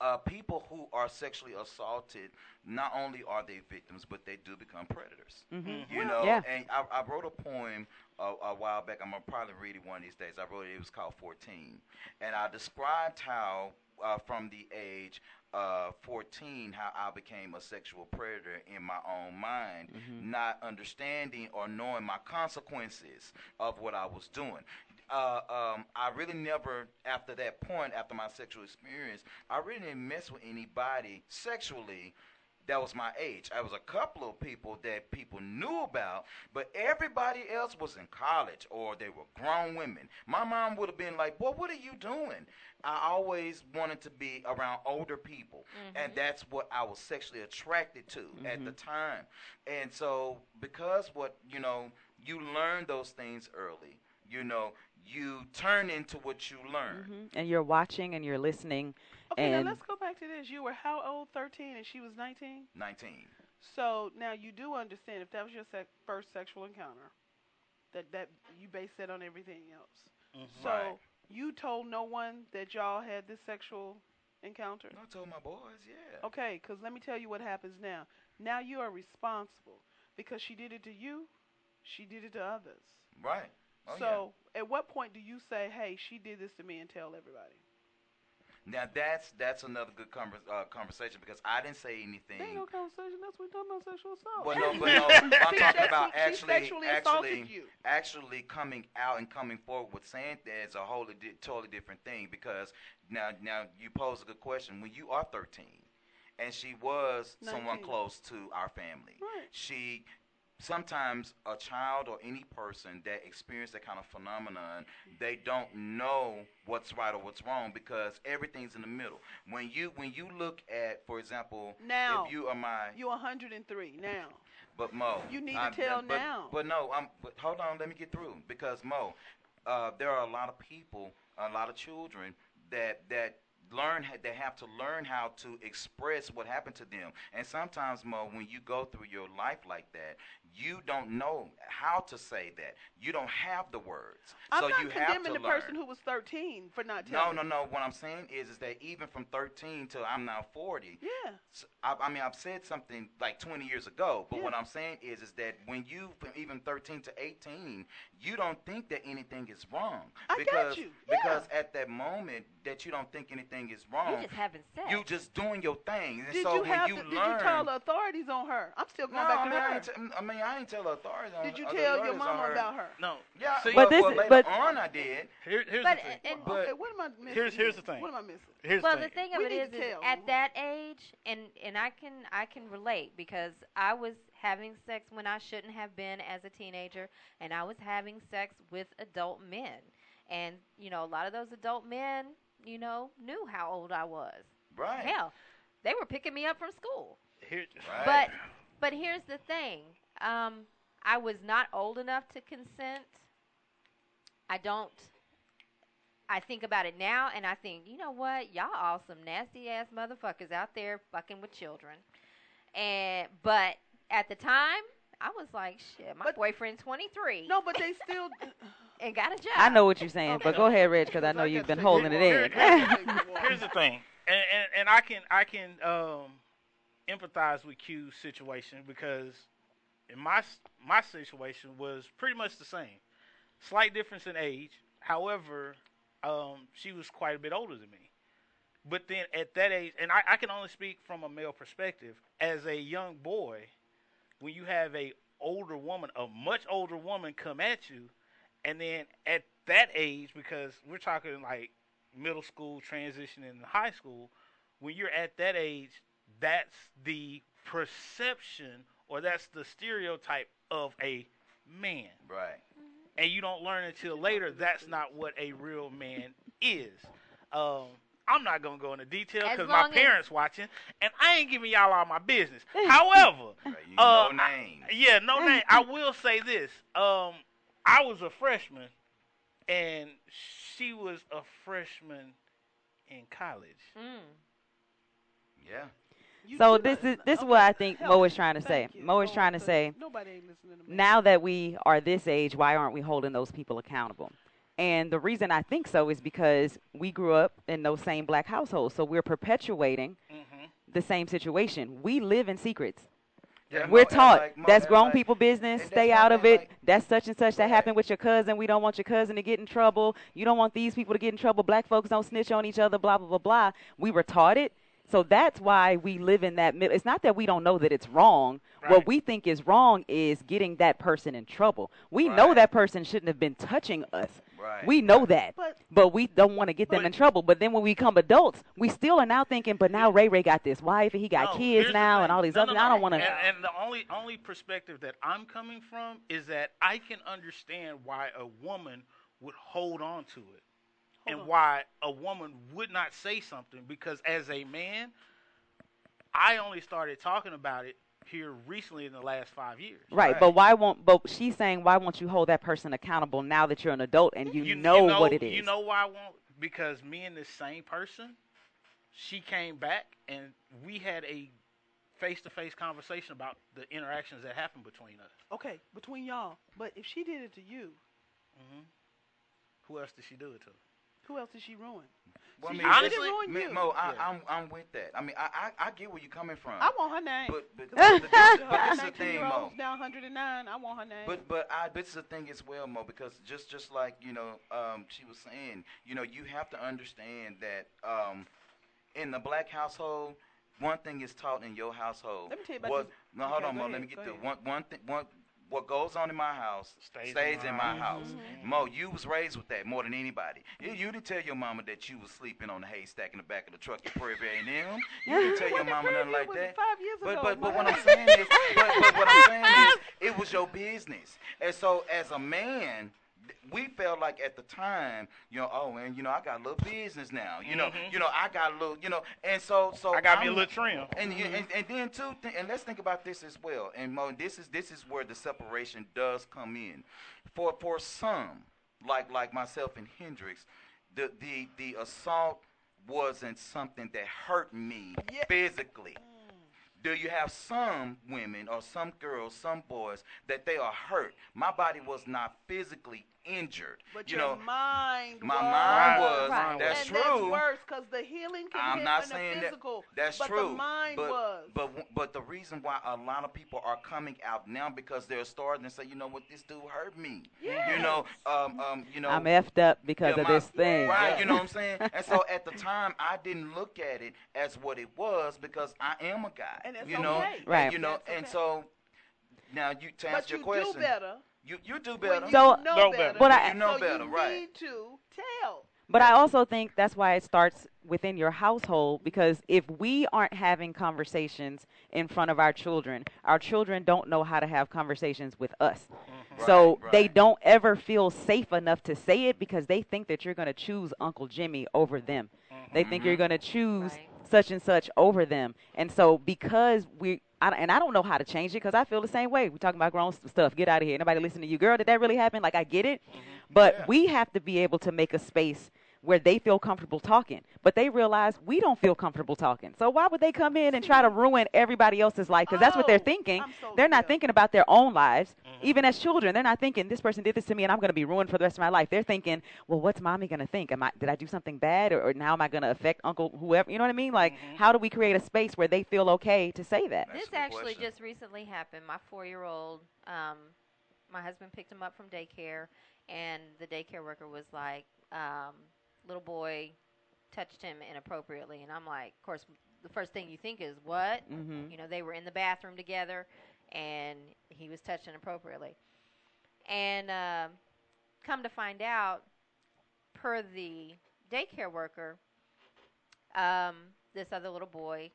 uh, people who are sexually assaulted, not only are they victims, but they do become predators. Mhm. You know, Yeah. and I, I wrote a poem a, a while back. I'm gonna probably read it one of these days. I wrote it. It was called 14, and I described how, uh, from the age uh, 14, how I became a sexual predator in my own mind, Mhm. not understanding or knowing my consequences of what I was doing. Uh, um, I really never, after that point, after my sexual experience, I really didn't mess with anybody sexually that was my age. I was a couple of people that people knew about, but everybody else was in college or they were grown women. My mom would have been like, "Boy, what are you doing?" I always wanted to be around older people, and that's what I was sexually attracted to at the time. And so, because what you know, you learn those things early. You know, you turn into what you learn. Mhm. And you're watching and you're listening. Okay, and now let's go back to this. You were how old? 13, and she was 19. 19. So now you do understand if that was your sec- first sexual encounter, that that you base that on everything else. So Right. you told no one that y'all had this sexual encounter. I told my boys, yeah. Okay, because let me tell you what happens now. Now you are responsible because she did it to you, she did it to others. Right. Oh, so at what point do you say, "Hey, she did this to me," and tell everybody? Now that's that's another good conver- uh, conversation because I didn't say anything. There ain't no conversation. That's what we're talking about sexual assault. Well, no, but no, I'm talking about actually, actually, you. actually coming out and coming forward with saying that is a wholly di- totally different thing because now, now you pose a good question. When you are 13, and she was someone close to our family, Right. she sometimes a child or any person that experience that kind of phenomenon they don't know what's right or what's wrong because everything's in the middle when you when you look at for example Now, if you are my you're 103 now. but Mo, You need to I'm- tell but, now. But no, I'm. But hold on, let me get through because Mo, uh, there are a lot of people, a lot of children that that learn they have to learn how to express what happened to them. And sometimes, Mo, when you go through your life like that, you don't know how to say that. You don't have the words, I'm so not you have condemning to the learn. person who was 13 for not no, telling. no, no. no. What I'm saying is, is that even from 13 till I'm now 40, Yeah. s- I, I mean, I've said something like 20 years ago, but Yeah. what I'm saying is, is that when you from even 13 to 18, you don't think that anything is wrong I got because you. because at that moment that you don't think anything is wrong, You're just having sex. you just doing your thing. And Did so you when have you to, learn, Did you tell the authorities on her? I'm still going no, back I to mean, I her. ain't, t- I mean, I ain't tell the authorities. Did you uh, tell your mama about her? No. Yeah, See, but, But this- well, later but- on I did. Here, here's But the thing. and, okay, what am I missing? here's here's the thing. What am I missing? Here's well, the the thing. thing of We it is, to is tell. at that age, and and I can I can relate because I was having sex when I shouldn't have been as a teenager, and I was having sex with adult men, and you know a lot of those adult men, you know, knew how old I was. Right. Hell, they were picking me up from school. Here, Right. But but here's the thing. Um, I was not old enough to consent. I don't. I think about it now, and I think, you know what? Y'all all some nasty ass motherfuckers out there fucking with children. And but at the time, I was like, shit. My But- boyfriend's 23 No, but they still. and got a job. I know what you're saying, Okay. but go ahead, Reg, because I know I you've been holding it in. here's the thing, and, and and I can I can um empathize with Q's situation because in my my situation was pretty much the same, slight difference in age. However, um, she was quite a bit older than me. But then at that age, and I, I can only speak from a male perspective, as a young boy, when you have a older woman, a much older woman come at you, and then at that age, because we're talking like middle school transitioning to high school, when you're at that age, that's the perception or that's the stereotype of a man. Right. And you don't learn until later that's not what a real man is. Um, I'm not gonna go into detail because my long as- parents watching, and I ain't giving y'all all my business. However, Right. You uh, no name. yeah, no name. I will say this. Um, I was a freshman and she was a freshman in college. Mm. Yeah. You So this is this is Okay, what I think Mo is trying to say. You. Mo is Oh, trying to say Nobody ain't listening to now that we are this age, why aren't we holding those people accountable? And the reason I think so is because we grew up in those same black households, so we're perpetuating Mm-hmm. the same situation. We live in secrets. Yeah, We're taught like- that's grown like- people business. Stay out of it. like- that's such and such that happened with your cousin. We don't want your cousin to get in trouble. You don't want these people to get in trouble. Black folks don't snitch on each other. Blah blah blah blah. We were taught it, so that's why we live in that middle. It's not that we don't know that it's wrong. Right. What we think is wrong is getting that person in trouble. We know that person shouldn't have been touching us. Right. We know that, But- but we don't want to get them in trouble. But then when we become adults, we still are now thinking, but now Ray Ray got this wife and he got No, kids now and all these No, other. no, I no. don't want And, to. and the only only perspective that I'm coming from is that I can understand why a woman would hold on to it, and on. why a woman would not say something because as a man, I only started talking about it here recently in the last five years. Right, Right. but why won't? But she's saying, why won't you hold that person accountable now that you're an adult and you, know, what it is? You know why I won't? Because me and this same person, she came back and we had a face-to-face conversation about the interactions that happened between us. Okay, between y'all. But if she did it to you, hmm Who else did she do it to? Who else did she ruin? Well, I See, mean, she honestly- didn't ruin Me- you. Mo, I, Yeah. I'm I'm with that. I mean, I, I I get where you're coming from. I want her name. But but, but, Her this, but this is the thing, Mo. now 109. I want her name. But but I this is the thing as well, Mo, because just just like you know, um, she was saying, you know, you have to understand that um, in the black household, one thing is taught in your household. Let me tell you about was, this- No, hold okay, on, go Mo. ahead, Let me get go the ahead. one one thing one. What goes on in my house Stays stays, in in my my house. house. Mm-hmm. Mo, you was raised with that more than anybody. You, you didn't tell your mama that you was sleeping on the haystack in the back of the truck at Prairie A&M. You didn't tell your mama nothing like that. Five years But ago. but but what I'm saying is, but, but what I'm saying is, it was your business, and so as a man, th- we felt like at the time, you know, oh, and you know, I got a little business now, you know, Mhm. you know, I got a little, you know, and so so I got me a I'm- little trim. and, you- and and then too, th- and let's think about this as well. And Mo, this is this is where the separation does come in. For for some, like like myself and Hendrix, the the the assault wasn't something that hurt me Yeah. physically. Do you have some women or some girls, some boys that they are hurt? My body was not physically injured. But you your know, mind my was. mind was. Right. That's and true. That's worse because the healing can I'm hit not in saying the physical. that. That's but true. the mind but, was. But but the reason why a lot of people are coming out now because they're starting to say, you know what, this dude hurt me. You know, um, um, you know. I'm effed up because yeah, of my- this thing. Right, Yeah. you know what I'm saying? And so at the time, I didn't look at it as what it was because I am a guy. And it's you know, okay. And, Right. You know, That's and okay. so now you to but answer you your question, do better. You you do when better. you So- know, Know better. better. But I- You know so better, you right. need to tell. But I also think that's why it starts within your household because if we aren't having conversations in front of our children, our children don't know how to have conversations with us. Mm-hmm. so Right, they don't ever feel safe enough to say it because they think that you're going to choose Uncle Jimmy over them. They think you're mm-hmm. going to choose Right. such and such over them. And so because we I, and I don't know how to change it because I feel the same way. We're talking about grown stuff. Get out of here. Nobody listen to you. Girl, did that really happen? Like, I get it. Mm-hmm. But Yeah. we have to be able to make a space where they feel comfortable talking. But they realize we don't feel comfortable talking. So why would they come in and try to ruin everybody else's life? Because that's what they're Oh, thinking. So- they're not yeah. thinking about their own lives. Even as children, they're not thinking this person did this to me and I'm going to be ruined for the rest of my life. They're thinking, well, what's mommy going to think? Am I did I do something bad or, or now am I going to affect uncle whoever? You know what I mean? Like, how do we create a space where they feel okay to say that? That's this actually question. just recently happened. My four-year-old, um, my husband picked him up from daycare, and the daycare worker was like, um, "Little boy touched him inappropriately," and I'm like, "Of course, the first thing you think is what? Mhm. You know, they were in the bathroom together, and he was touched inappropriately, and um, come to find out, per the daycare worker, um, this other little boy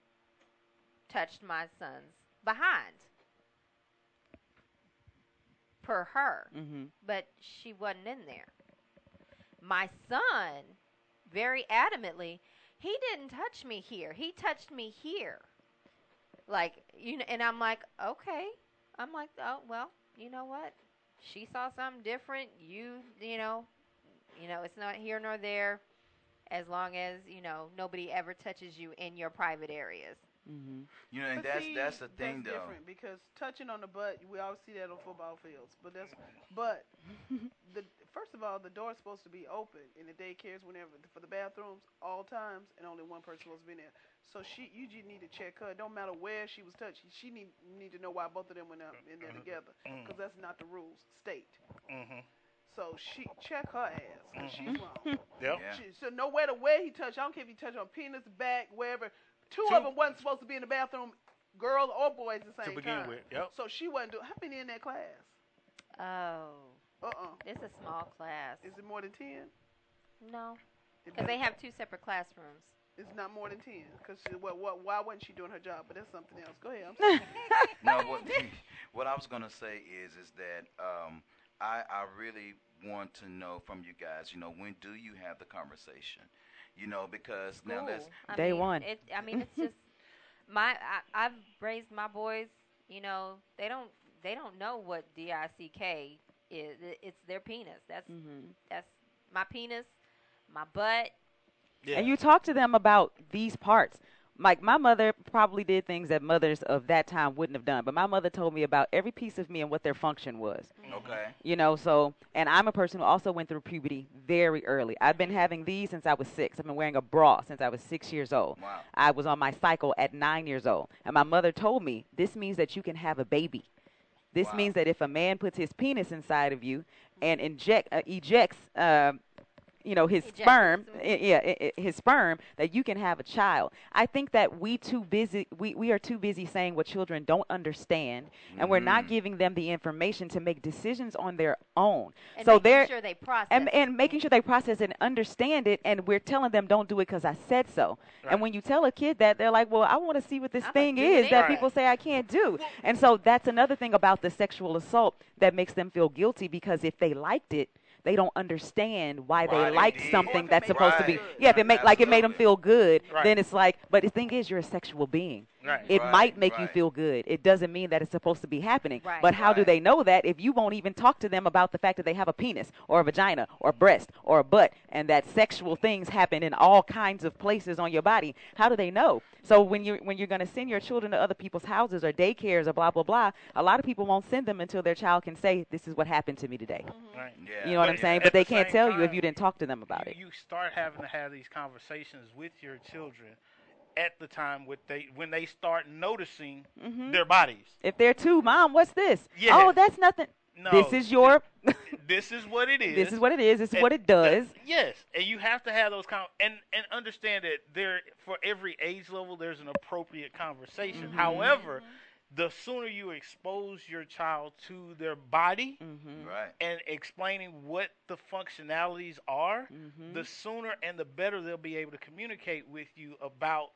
touched my son's behind per her, Mhm. but she wasn't in there. My son, very adamantly, he didn't touch me here. He touched me here. Like, you know, and I'm like, okay. I'm like, oh, well, you know what? She saw something different. You, you know, You know, it's not here nor there, as long as you know nobody ever touches you in your private areas. Mm-hmm. You know, and But that's see, that's the thing that's though. different because touching on the butt, we all see that on football fields. But that's but the first of all, the door's supposed to be open in the daycares whenever for the bathrooms all times, and only one person supposed to be in there. So she, you just need to check her. It don't matter where she was touched. She need need to know why both of them went up in there together Mm. because that's not the rules. State. Mhm. So she check her ass 'cause she's wrong. Yep. Yeah. She, so no matter where he touched, I don't care if he touched on penis, back, wherever. Two, Two- of them wasn't supposed to be in the bathroom, girls or boys at the To same begin time. with, yep. So she wasn't doing. How many in that class? Oh, Uh-uh. it's a small class. Is it more than ten? No, because they have two separate classrooms. It's not more than ten. Cause what, what, why wasn't she doing her job? But that's something else. Go ahead. I'm sorry. no, what, what I was gonna say is, is that um, I, I really want to know from you guys. You know, when do you have the conversation? You know, because now let's. I Day mean, one. It, I mean, it's just my. I, I've raised my boys. You know, they don't. They don't know what D I C K is. It's their penis. That's Mm-hmm. that's my penis, my butt. Yeah. And you talk to them about these parts. Like my mother probably did things that mothers of that time wouldn't have done, but my mother told me about every piece of me and what their function was. Okay. You know, so and I'm a person who also went through puberty very early. I've been having these since I was six. I've been wearing a bra since I was six years old. Wow. I was on my cycle at nine years old, and my mother told me this means that you can have a baby. This Wow. means that if a man puts his penis inside of you and inject uh, ejects, uh, you know, his Ejects. sperm, i- eh, yeah, i- i- his sperm, that you can have a child. I think that we too busy, we, we are too busy saying what children don't understand, and we're not Mhm. giving them the information to make decisions on their own. And so making they're sure they process. and, and making sure they process and understand it, and we're telling them don't do it because I said so. Right. And when you tell a kid that, they're like, "Well, I want to see what this I'ma thing is it that anyway." people say I can't do." And so that's another thing about the sexual assault that makes them feel guilty because if they liked it, they don't understand why, Why they did. Something that's supposed to be. Yeah, if it make like it made them feel good, Right. then it's like. But the thing is, you're a sexual being. Right. It Right, might make you feel good. It doesn't mean that it's supposed to be happening. Right. But how do they know that if you won't even talk to them about the fact that they have a penis or a vagina or mm-hmm. breast or a butt and that sexual things happen in all kinds of places on your body? How do they know? So when you when you're going to send your children to other people's houses or daycares or blah blah blah, a lot of people won't send them until their child can say this is what happened to me today. Mm-hmm. Right. Yeah. You know what I'm saying? But they the can't same tell you if you didn't talk to them about you, it. you start having to have these conversations with your children at the time with they when they start noticing Mhm. their bodies. If they're too, mom, what's this? Yeah. Oh, that's nothing. No, this is your. This is what it is. this is what it is. This is And what it does. yes, and you have to have those con- and and understand that there for every age level there's an appropriate conversation. Mm-hmm. However, the sooner you expose your child to their body Mm-hmm. Right. and explaining what the functionalities are, Mm-hmm. the sooner and the better they'll be able to communicate with you about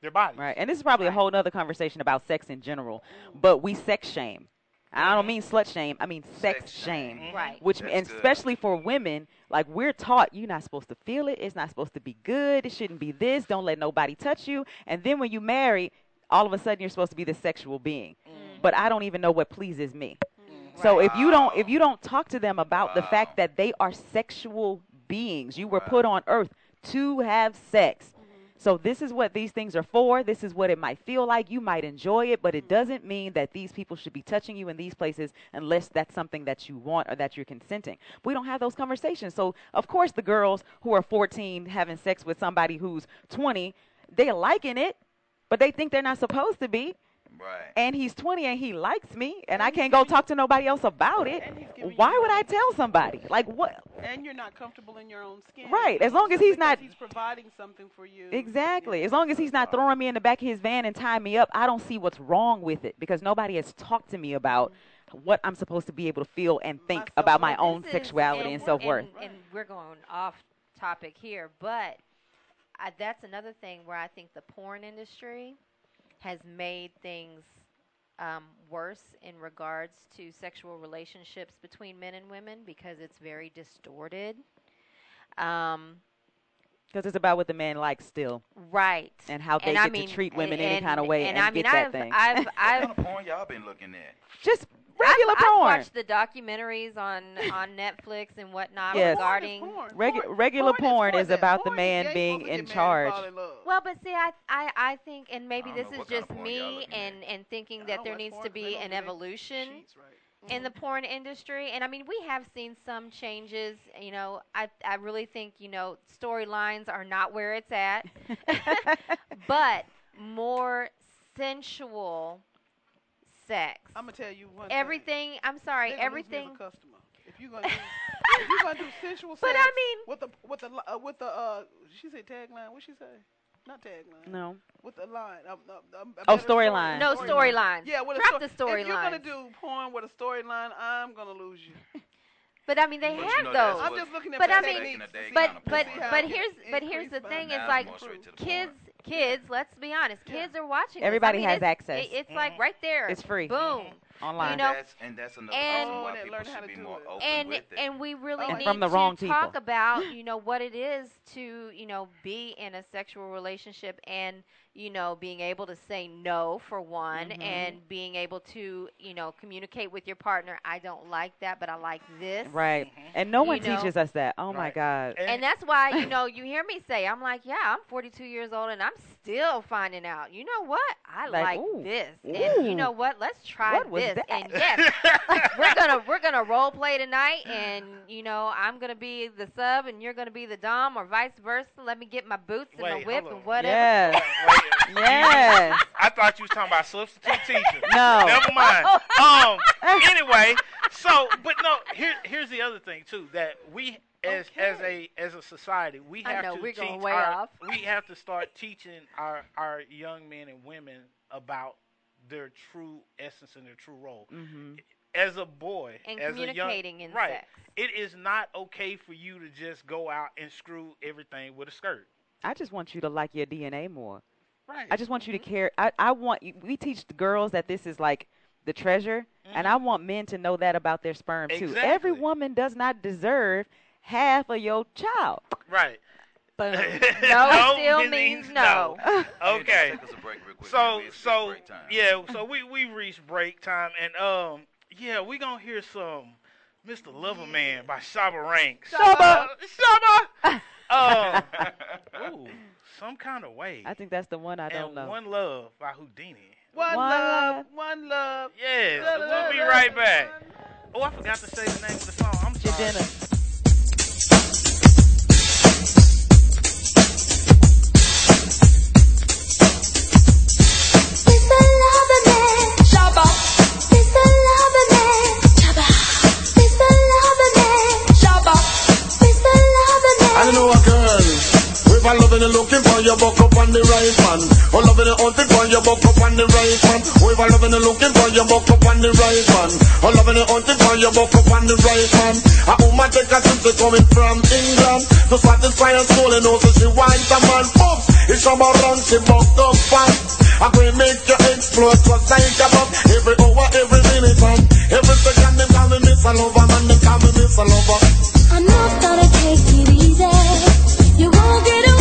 their body. Right. And this is probably a whole nother conversation about sex in general. But we sex shame. I don't mean slut shame. I mean sex, Sex shame. shame. right. Which That's and good. especially for women, like we're taught you're not supposed to feel it. It's not supposed to be good. It shouldn't be this. Don't let nobody touch you. And then when you marry, all of a sudden you're supposed to be this sexual being. Mm. But I don't even know what pleases me. Mm. So if you don't if you don't talk to them about the fact that they are sexual beings, you were Right. put on earth to have sex. Mm-hmm. So this is what these things are for. This is what it might feel like. You might enjoy it, but it mm-hmm. doesn't mean that these people should be touching you in these places unless that's something that you want or that you're consenting. We don't have those conversations. So of course the girls who are 14 having sex with somebody who's 20, they're liking it, but they think they're not supposed to be. Right. And he's 20 and he likes me, and I can't go talk to nobody else about it. And he's giving Why would I tell somebody? Like what? and you're not comfortable in your own skin. Right, as long as he's not- he's providing something for you. Exactly. Yeah. As long as he's not throwing me in the back of his van and tying me up, I don't see what's wrong with it because nobody has talked to me about what I'm supposed to be able to feel and think My about my own sexuality and we're- self worth. And, and we're going off topic here, but I, that's another thing where I think the porn industry has made things um, worse in regards to sexual relationships between men and women because it's very distorted. Um, Because it's about what the man likes still. Right. And how they And I get mean, to treat women and- any kind of way and, and I mean, get that I've, thing. I've, I've, What kind of porn y'all been looking at? Just regular I've, porn. I've watched the documentaries on on Netflix and whatnot Yes. regarding. Regu- regular porn, is about the man being in charge. Well, but see, I, I, I think, and maybe this is what kind of just me, looking and and thinking that there needs to be an evolution Mm-hmm. in the porn industry. And I mean, we have seen some changes. You know, I, I really think you know storylines are not where it's at, but more sensual sex. I'm gonna tell you one. Everything. I'm sorry. Thing. They gonna lose me a Everything. customer. If you're gonna do, if you gonna do sensual But sex, I mean- with the with the uh, with the uh, she said tagline. What she say? Not tagline. No. With the line. Um, um, um, a Oh, better story- storyline. No storylines. Yeah, with Drop a the story. If you're gonna do porn with a storyline, I'm gonna lose you. But I mean, they But you have know, those. I'm just looking at But I mean, but but but here's but here's the thing: my- is like it's more straight to the kids, kids. Let's be honest, kids are watching. this. I Everybody mean, has access. it- it's like mm-hmm. right there. It's free. Boom. Mm-hmm. Online. You know, and that's, and that's another and- reason why and people learn how should to be do more it. open and with it. and we really And need from the to wrong talk about you know what it is to you know be in a sexual relationship and you know being able to say no for one Mhm. and being able to you know communicate with your partner i don't like that but i like this Right. And no You one know? teaches us that. Oh my God. and that's why you know you hear me say i'm like yeah i'm 42 years old and i'm still finding out you know what i Like, like, ooh, this and you know what let's try what was this that? and yes we're gonna we're gonna role play tonight and you know i'm gonna be the sub and you're gonna be the dom or vice versa let me get my boots and my Wait, whip and whatever Yes. Wait, wait. Yes. I thought you was talking about substitute teacher. No. Never mind. Um. Anyway, so but no. Here, here's the other thing too that we as as a as a society we have know, to teach our, off. we have to start teaching our our young men and women about their true essence and their true role. hmm As a boy, and as a young, communicating in right, sex it is not okay for you to just go out and screw everything with a skirt. I just want you to like your DNA more. Right. I just want you to care. I, I want you, we teach the girls that this is like the treasure, and I want men to know that about their sperm too. Every Mm-hmm. Woman does not deserve half of your child. right. Boom. no still means no Hey, Okay. just take us a break real quick, man. So We- so yeah, so we we reached break time and um yeah, we gonna hear some Mr. Loverman by Shabba Ranks. Shabba. Uh, Shabba. Um, ooh, some kind of way. I think that's the one I don't and know. One Love by Whodini. One, One love, love. one love. Yes, we'll be right back. Oh, I forgot to say the name of the song. I'm sorry. Jadena. The right man. Or loving and hunting for you, buck up on the right. Or if I loving and looking for you, buck up on the right man. Or loving and hunting for you, buck up on the right man. A woman take a to coming from England to satisfy her soul and also she wants a man. Oops, it's from around she bucked up fast. I will make you explode just like a bomb. Every hour, every minute, and every second they call me Miss Lover, man, they call me Miss Lover. I'm not gonna take it easy. You won't get away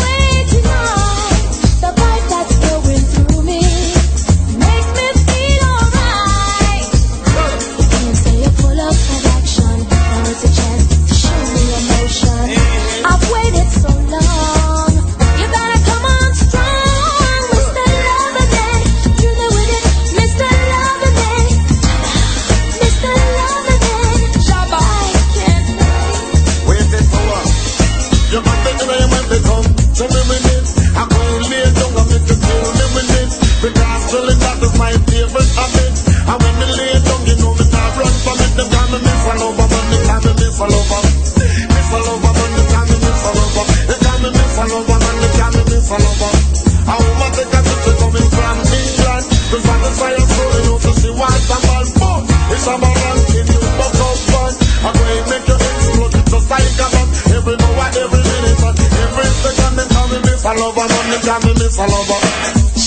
Miss a Lover man They call me Miss a Lover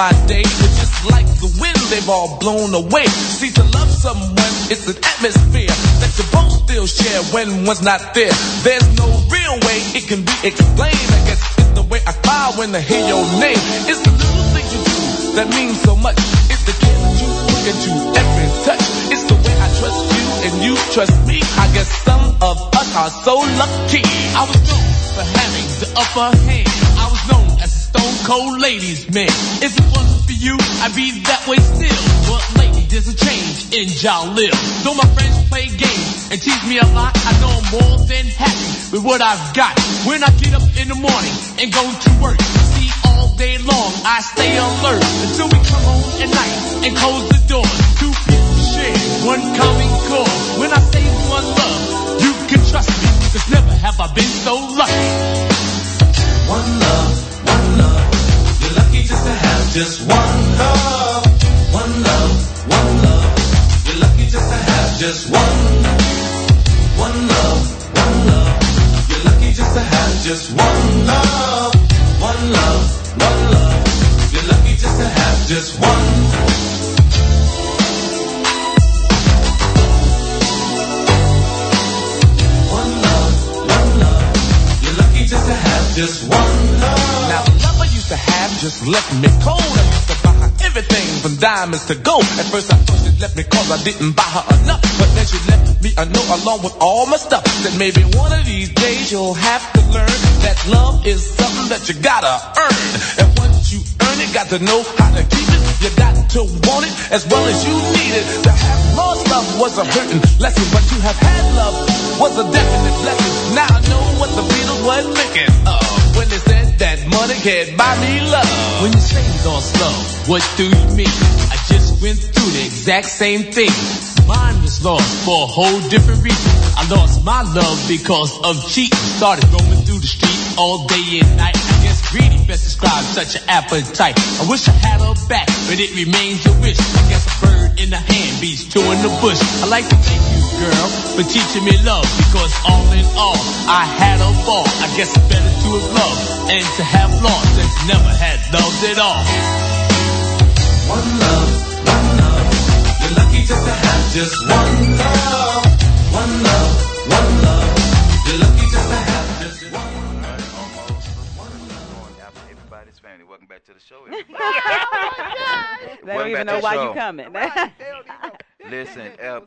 my days were just like the wind, they've all blown away. See, to love someone, it's an atmosphere that you both still share when one's not there. There's no real way it can be explained. I guess it's the way I cry when I hear your name. It's the little thing you do that means so much. It's the kiss you look at you every touch. It's the way I trust you and you trust me. I guess some of us are so lucky. I was born for having the upper hand cold ladies man. If it wasn't for you, I'd be that way still. But lately there's a change in Jalil. Though my friends play games and tease me a lot, I know I'm more than happy with what I've got. When I get up in the morning and go to work, see all day long I stay alert until we come home at night and close the door. Two people share one common core. When I say one love, you can trust me. Cause never have I been so lucky. One love. Just one love. One love, one love. You're lucky just to have just one. One love, one love. You're lucky just to have just one love. One love, one love. You're lucky just to have just one. One love, one love. You're lucky just to have just one to have just left me cold. I used to buy her everything from diamonds to gold. At first I thought she left me cause I didn't buy her enough. But then she left me a note along with all my stuff. Said maybe one of these days you'll have to learn that love is something that you gotta earn. And once you earn it, got to know how to keep it. You got to want it as well as you need it. To have lost love was a hurting lesson, but to have had love was a definite blessing. Now I know what the Beatles were thinking of money can't me love. When you say you lost love, what do you mean? I just went through the exact same thing. Mine was lost for a whole different reason. I lost my love because of cheating. Started roaming through the streets all day and night. I guess greedy best describes such an appetite. I wish I had her back, but it remains a wish. I guess a bird in the hand beats two in the bush. I like to you, girl, for teaching me love because all in all, I had a ball. I guess it's better to have loved and to have lost than to never had loved at all. One love, one love. You're lucky just to have just one love. One love, one love. You're lucky just to have just one. Almost one, everybody's family. Welcome back to the show. Everybody. They don't even know why the you show. coming. Listen, uh,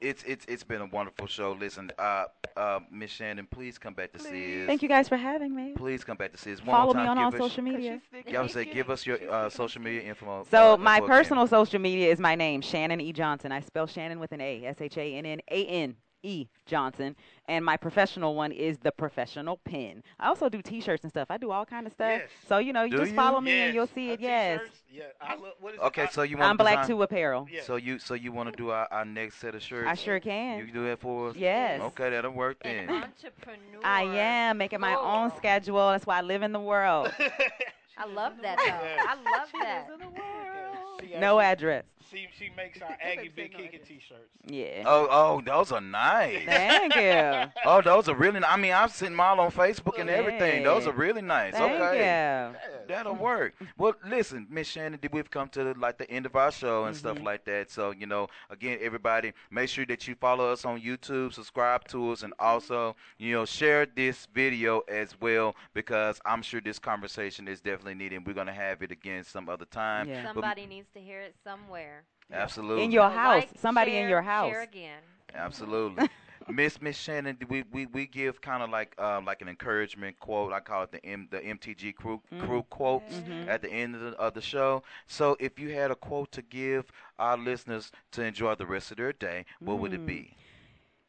it's it's it's been a wonderful show. Listen, uh, uh, Miss Shannon, please come back to see us. Thank you guys for having me. Please come back to see us. One Follow more me on all us- social media. Yeah, I would say give us your uh, social media info. So uh, my info again. personal social media is my name, Shannon E. Johnson. I spell Shannon with an A, S H A N N A N E Johnson. And my professional one is the professional pin. I also do T-shirts and stuff. I do all kind of stuff. Yes. So you know, you Do just you? follow me and you'll see it. Yes. Yeah, I love, what is Okay, so you want to I'm Black Two Apparel. So you so you want to do our, our next set of shirts? I sure can. You can do that for us. Yes. Okay, that'll work then. entrepreneur. I am making my own schedule. That's why I live in the world. I love that though. I love that. no address. She, she makes our Aggie Big Kicking t-shirts. Yeah. Oh, oh, those are nice. Thank you. Oh, those are really. I mean, I've seen them all on Facebook and everything. Those are really nice. Thank okay, you. that'll work. Well, listen, Miss Shannon, we've come to the, like the end of our show and stuff Mhm. like that. So you know, again, everybody, make sure that you follow us on YouTube, subscribe to us, and also you know share this video as well because I'm sure this conversation is definitely needed. We're gonna have it again some other time. Yeah. But- Somebody needs to hear it somewhere. Absolutely. In your house. like, Somebody share, in your house. Share again. Absolutely. Miss Miss Shannon, we, we, we give kind of like um, like an encouragement quote. I call it the M, the MTG crew crew quotes Mhm. at the end of the, of the show. So if you had a quote to give our listeners to enjoy the rest of their day, what would it Mm. be?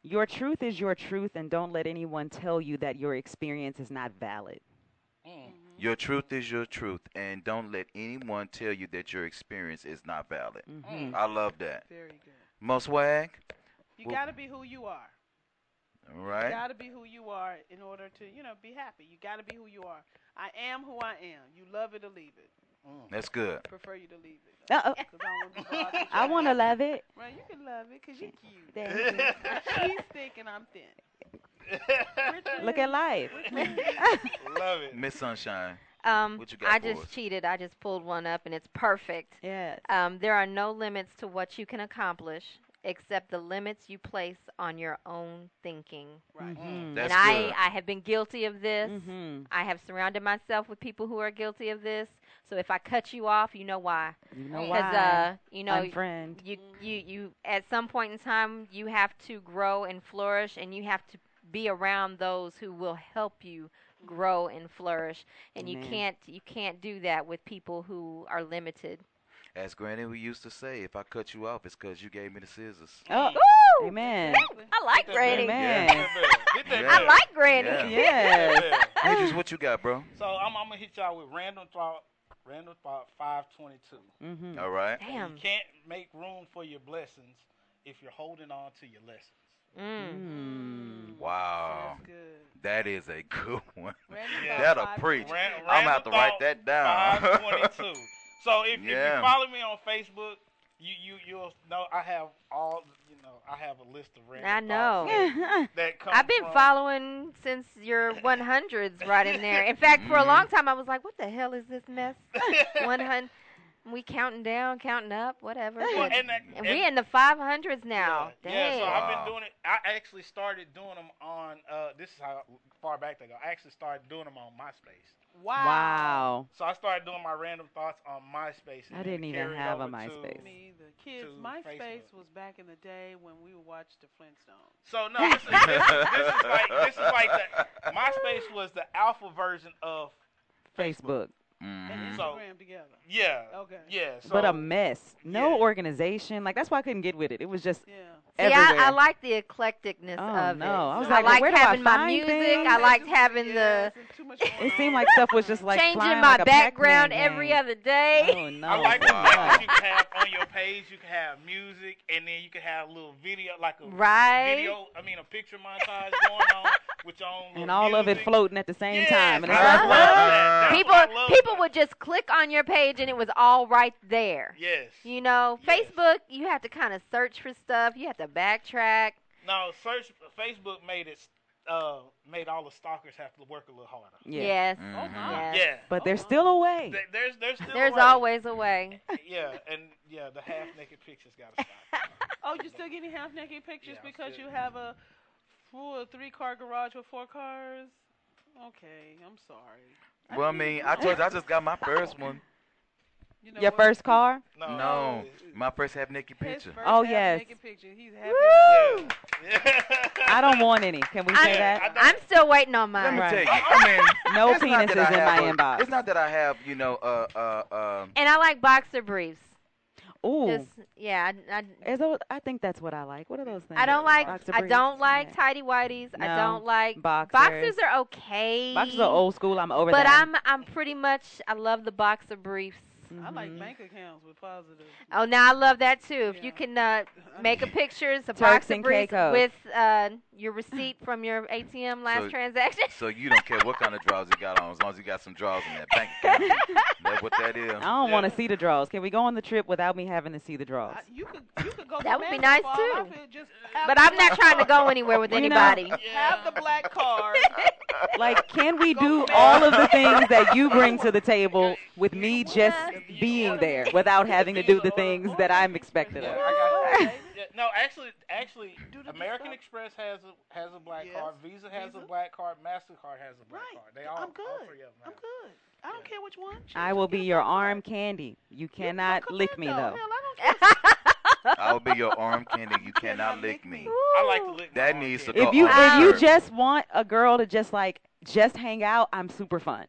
Your truth is your truth, and don't let anyone tell you that your experience is not valid. Your truth is your truth, and don't let anyone tell you that your experience is not valid. Mhm. I love that. Very good. Most swag. You Well- got to be who you are. All You got to be who you are in order to, you know, be happy. You got to be who you are. I am who I am. You love it or leave it. That's good. I Prefer you to leave it. Uh-oh. 'Cause I want to be bothered. I want to love it. Right, you can love it because you're cute. Thank you. She's thick and I'm thin. Look at life. Love it. Miss Sunshine. Um, What you got I for just us? cheated. I just pulled one up, and it's perfect. Yes. Um, there are no limits to what you can accomplish. except the limits you place on your own thinking. Right. Mhm. That's and I, good. I have been guilty of this. Mhm. I have surrounded myself with people who are guilty of this. So if I cut you off, you know why. You know Because why? uh, you know, Unfriend. you you you at some point in time you have to grow and flourish, and you have to be around those who will help you grow and flourish. And you can't you can't do that with people who are limited. As Granny we used to say, if I cut you off, it's because you gave me the scissors. Oh, Woo! amen. I like Granny. Amen. Hit that I like Granny. Yeah. Yes. Hedges, what you got, bro? So I'm, I'm gonna hit y'all with random thought. Random thought 522. Mhm. All right. Damn. You can't make room for your blessings if you're holding on to your lessons. Mm. Mm. Wow. That's good. That is a good one. Random Yeah. That'll five preach. Ran- I'm gonna have to write that down. 522. so if, if you follow me on Facebook, you you you'll know I have all you know I have a list of random I know. that, that come I've been from, following since your 100s right in there. In fact, for a long time, I was like, "What the hell is this mess?" 100. We counting down, counting up, whatever. Well, But- and that- and and- we in the 500s now. Yeah, Dang. yeah, so I've been doing it. I actually started doing them on. Uh, this is how far back they go. I actually started doing them on MySpace. Wow. Wow. So I started doing my random thoughts on MySpace. I didn't even have a over to- MySpace. Me either. Kids, MySpace Facebook. was back in the day when we watched the Flintstones. So no, this is, this, this is like this is like the MySpace was the alpha version of Facebook. And Mhm. So- Instagram together. yeah. Okay. Yeah. So, but a mess. No yeah. organization. Like that's why I couldn't get with it. It was just Yeah. See. I, I like the eclecticness Oh, of no. it. I was I like, liked where do I having my music. things? I liked having the Yes, and too much going it seemed on. like stuff was just like changing flying my like a background Pac-Man every game. other day. Oh no! I like the Wow. that you can have on your page. You can have music, and then you can have a little video, like a Right. video. I mean, a picture montage going on with your own. and little all of it floating at the same Yes, time. And it's I like, love what? that. That's people love people about would just click on your page and it was all right there. Yes. You know, Yes. Facebook, you have to kind of search for stuff. You have to backtrack. No, search Facebook made it. Uh, made all the stalkers have to work a little harder. Yeah. Yes. Mhm. Oh, my. yes. Yeah. But there's still a way. Th- There's there's still a There's way. always a way. Yeah, and yeah, the half naked pictures gotta stop. Oh, you're still getting half naked pictures Yeah, because still- you have a full three car garage with four cars? Okay, I'm sorry. Well, I mean, I told you I just got my first one. You know Your what? first car? No. No, my first half naked His picture. first Oh, half yes. naked picture. He's happy. Woo! Yeah. I don't want any. Can we say I- that? I don't- I'm still waiting on my. Let me mine. Right. tell you. I mean, No it's not that penises I in my a- inbox. It's not that I have, you know, uh, uh, uh. And I like boxer briefs. Ooh. Just yeah, I, I, those- I think that's what I like. What are those things? I don't like Boxer I briefs? don't like Yeah. tidy whities. I don't like Boxers. boxers are okay. Boxers are old school. I'm over But that. I'm I'm pretty much I love the boxer briefs. I like Mhm. bank accounts with positive. Oh, now I love that too. If you Yeah. can uh, make a pictures of Turks boxer and with uh, your receipt from your ATM last So- transaction. So you don't care what kind of draws you got on, as long as you got some draws in that bank account. That's what that is. I don't want to see the draws. Can we go on the trip without me having to see the draws? I, you could you could go. That to would be nice, too. I feel just have But I'm not trying to go anywhere with You know- anybody. Have the black card. Like, can we Go do all of the things that you bring to the table with me just being there without having to do the things that I'm expected of? I got yeah, no, actually, actually, Do American. Express has a has a black Yes. card. Visa has a black card. Mastercard has a black Right. card. They all, I'm all good. three of them. I'm good. I don't care which one. I will be your arm candy. You cannot Come lick me though. though. Hell, I I'll be your arm candy. You cannot lick me. I like to lick. my That arm needs to candy. go If you on if the you just want a girl to just like just hang out, I'm super fun.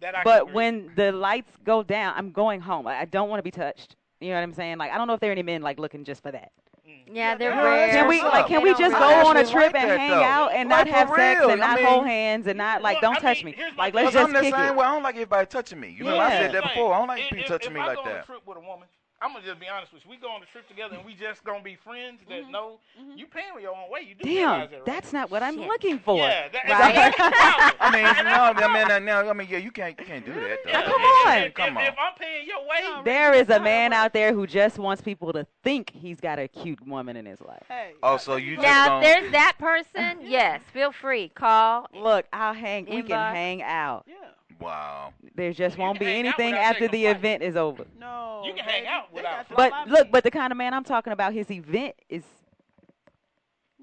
That I But when the lights go down, I'm going home. I I don't want to be touched. You know what I'm saying? Like I don't know if there are any men like looking just for that. Mm. Yeah, they're Yeah, rare. Can we like can we just go on a trip like and hang though. out and Like, not have for sex and I not mean- hold hands and not like Look, don't I touch mean, me. Like let's just I'm the kick same it. way. I don't like everybody touching me. You remember I said that before. I don't like if, people if- touching if me I like go on a that. trip with a woman, I'm gonna just be honest with you. We go on the trip together and we just gonna be friends that know you paying your own way. You do Damn, realize that, right? that's not what I'm Shit. looking for. yeah, that, Right. that's the. I mean, no, I mean, uh, no, I mean, yeah, you can't, you can't do that. Though. Yeah, come on. If, Come if, if. I'm paying your way, There is a man out there who just wants people to think he's got a cute woman in his life. Hey. Oh, so you just Now, don't. if there's that person, yes, feel free. Call. Look, I'll hang. We can hang out. Yeah. Wow. There just won't be anything after the flight. event is over. No. You can hang out they without But look, but the kind of man I'm talking about, his event is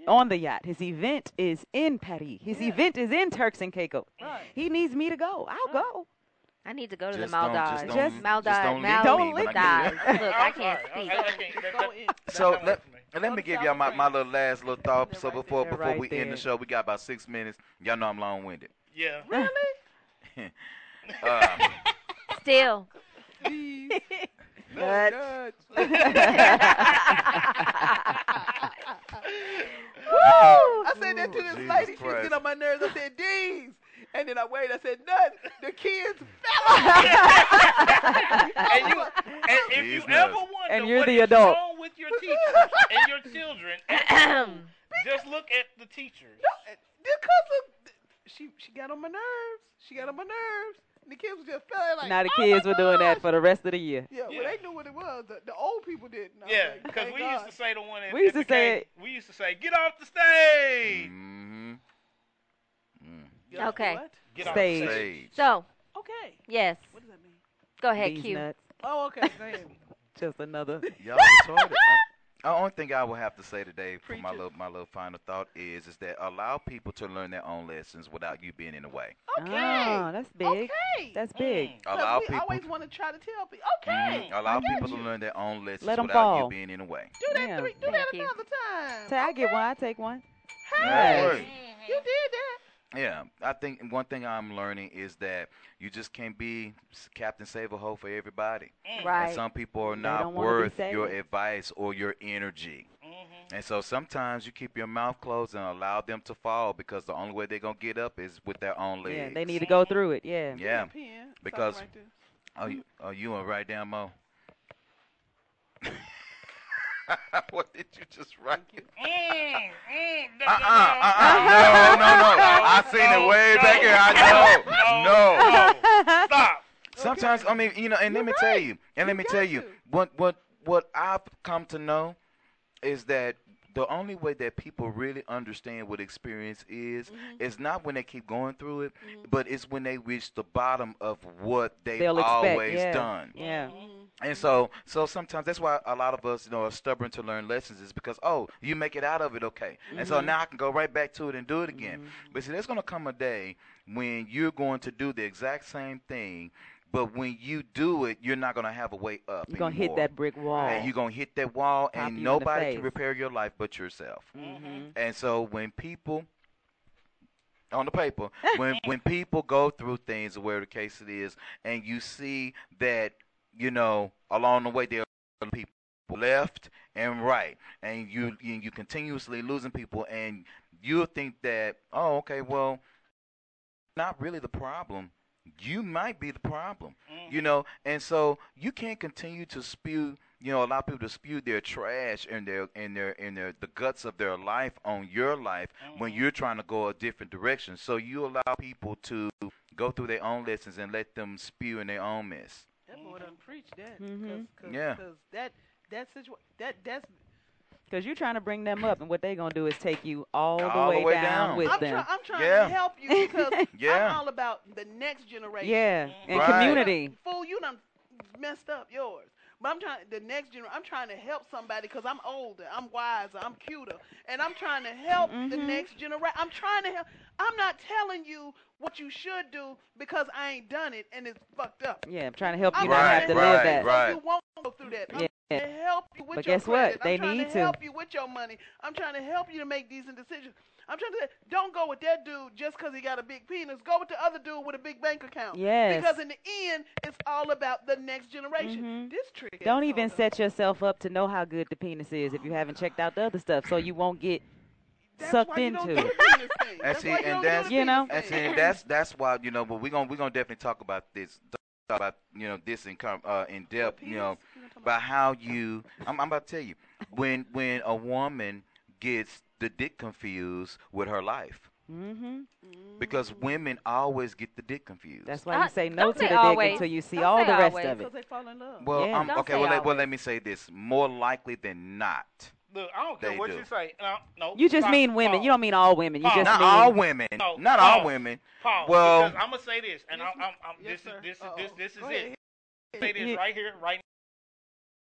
on the yacht. His event is in Paris. His Yeah. event is in Turks and Caicos. Right. He needs me to go. I'll go. I need to go to Just the don't- Maldives. just don't- just Maldives. don't leave Don't me when leave I get Maldives. Look, I can't speak. I, I can't. That, Go that, in. that So let, me. let me give y'all my, my little last little thought. They're So right before there. before Right we end the show, we got about six minutes. Y'all know I'm long winded. Yeah. Really? Uh, Still. These Nuts. I said that to this Jesus lady. She was getting on my nerves. I said, D's. And then I waited. I said, nuts. The kids fell off. and you, and if you These ever nuts. wonder And you're what the is adult. wrong with your teachers and your children, just look at the teachers. because of she she got on my nerves. She got on my nerves. And the kids were just feeling like now the "Oh kids were doing that for the rest of the year. Yeah, well they knew what it was. The, the old people didn't. I Yeah, because "Thank we God." used to say the one. At, We used to say game, we used to say, "Get off the stage." hmm Mm. Yeah, Okay. What? Get off Stage. the stage. Stage. So, Okay. yes. What does that mean? Go ahead, These Q. nuts. Oh, okay. Go ahead. Just another. Y'all retarded. The only thing I will have to say today for my Preach it. little my little final thought is is that allow people to learn their own lessons without you being in the way. Okay. Oh, that's big. Okay. That's big. Mm. 'Cause Allow we people always want to try to tell people. Okay. Mhm. allow people you. to learn their own lessons Let 'em without fall. you being in the way. Do that Yeah. three. Do Thank that you. another time. Say I get one, I take one. That's Yes. You did that. Yeah, I think one thing I'm learning is that you just can't be Captain Save a Hoe for everybody. Mm. Right. And some people are not don't wanna be worth your advice or your energy. Mm-hmm. And so sometimes you keep your mouth closed and allow them to fall because the only way they're going to get up is with their own legs. Yeah, they need to go through it. Yeah. Yeah. Because- something right there. Oh, you, are you want to write down, Mo? what did you just write? Mm, mm, no, Uh-uh, uh-uh. No, no, no. I seen it way no, back here. I know. No. no. Stop. Sometimes I mean, you know, and let me tell you, and let me tell got you, what what what I've come to know is that the only way that people really understand what experience is Mm-hmm. is not when they keep going through it, but it's when they reach the bottom of what they've They'll expect. always yeah. done. Yeah. Mm-hmm. And so, so sometimes that's why a lot of us, you know, are stubborn to learn lessons is because oh, you make it out of it, okay, and so now I can go right back to it and do it again. But see, there's gonna come a day when you're going to do the exact same thing, but when you do it, you're not gonna have a way up. You're gonna hit that brick wall. And you're gonna hit that wall, Pop and nobody can repair your life but yourself. Mhm. And so when people on the paper, when when people go through things, or where the case it is, and you see that you know along the way there are people left and right, and you you, you continuously losing people, and you think that oh okay well, not really the problem. You might be the problem, you mm-hmm. know, and so you can't continue to spew, you know, allow people to spew their trash and their and their and their the guts of their life on your life when mm-hmm. you're trying to go a different direction. So you allow people to go through their own lessons and let them spew in their own mess. That boy done mm-hmm. preached that. Mhm. Cause, cause, Yeah. 'cause that that situation that that's Because you're trying to bring them up, and what they're going to do is take you all, All the way, down, down. with I'm, them. try, I'm trying Yeah. to help you because Yeah. I'm all about the next generation. yeah, and Right. community. Fool, you done messed up yours. But I'm trying the next generation. I'm trying to help somebody because I'm older, I'm wiser, I'm cuter, and I'm trying to help the Mhm. next generation. I'm trying to help. I'm not telling you what you should do because I ain't done it and it's fucked up. Yeah, I'm trying to help you I'm not Right, have to right, live that. Right. you won't go through that. I'm Yeah. Trying to help you with But your guess what? credit. They I'm trying need to to. help you with your money. I'm trying to help you to make decent decisions. I'm trying to say, don't go with that dude just because he got a big penis. Go with the other dude with a big bank account. Yes. Because in the end, it's all about the next generation. Mhm. This trick. Don't even so set yourself up to know how good the penis is if you haven't checked out the other stuff, so you won't get That's sucked why you into it. the penis thing. And That's see, why and that's You know? and see, and that's that's why you know. But we're gonna we're gonna definitely talk about this, talk about you know this in com- uh, in depth. You know, about how you. I'm, I'm about to tell you when when a woman gets the dick confused with her life. Mm-hmm. Because women always get the dick confused. That's why you say no to say the dick always. until you see Don't all the rest always. of it. Because they fall in love. well, Yeah. um, okay. Well let, well, let me say this: more likely than not, Look, I don't care They what do. you say. No, no. You just Pause, mean women. pause. You don't mean all women. You Pause. just Not mean all women. No, Not all women. Pause. Well- because I'm gonna say this, and I'm, I'm, I'm Yes, this is sir. this is this this is it. Say this right here, right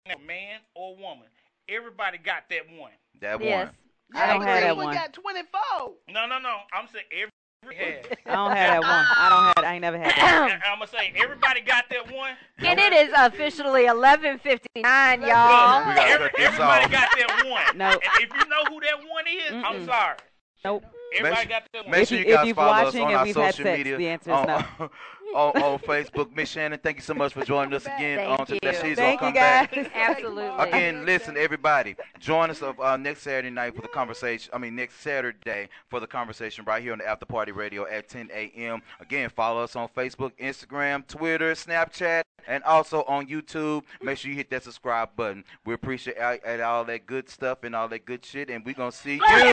now, man or woman. Everybody got that one. That Yes. one. I don't but have that Cleveland one. got 24. No, no, no. I'm saying every has. I don't have that one. I don't have. I ain't never had that. And I'm gonna say everybody got that one. And it is officially 11:59, y'all. gotta Every, everybody got that one. No. And if you know who that one is, I'm sorry. Nope. Everybody Make- got that one. Make If sure you- you if guys you've follow us watching on and our we've had social sex, media. the answer is on, no. on, on Facebook. Miss Shannon, thank you so much for joining us again Thank on today. you. She's Thank gonna you, come back. guys. Absolutely. Again, listen, everybody. Join us of, uh, next Saturday night for the conversation. I mean, next Saturday for the conversation right here on the After Party Radio at 10 a.m. Again, follow us on Facebook, Instagram, Twitter, Snapchat, and also on YouTube. Make sure you hit that subscribe button. We appreciate all, all that good stuff and all that good shit, and we're gonna see you.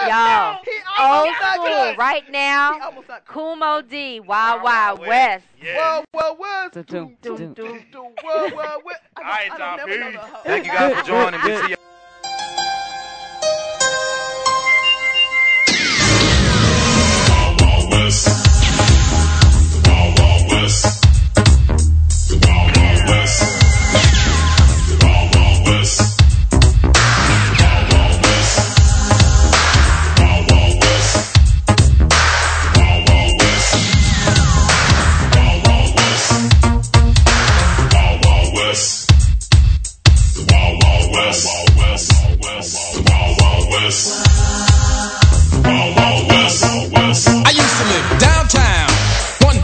White gonna come. Y'all, He old almost not school good. right He now. almost not good. Kool Moe Dee, Wild Wild Wild West. West. Doom. Whoa, whoa, whoa. I don't, All right, I y'all. don't never know Peace. the hoe. Thank you guys for joining. We see you. I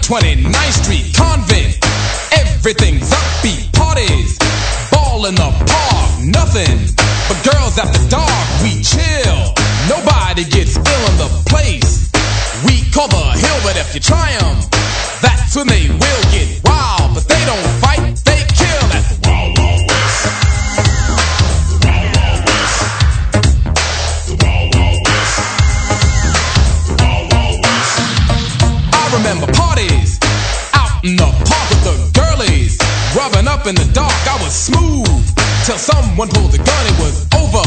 129th Street, convent. Everything's upbeat, parties, ball in the park, nothing but girls after dark. We chill, nobody gets ill in the place. We call the hill, but if you try 'em, that's when they will get wild. But they don't in the dark. I was smooth till someone pulled the gun. It was over.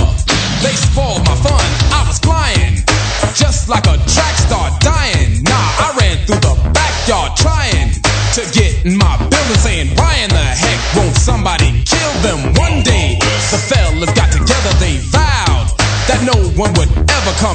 They spoiled my fun. I was flying just like a track star dying. Nah, I ran through the backyard trying to get in my building, saying, Why in the heck won't somebody kill them one day? The fellas got together, they vowed that no one would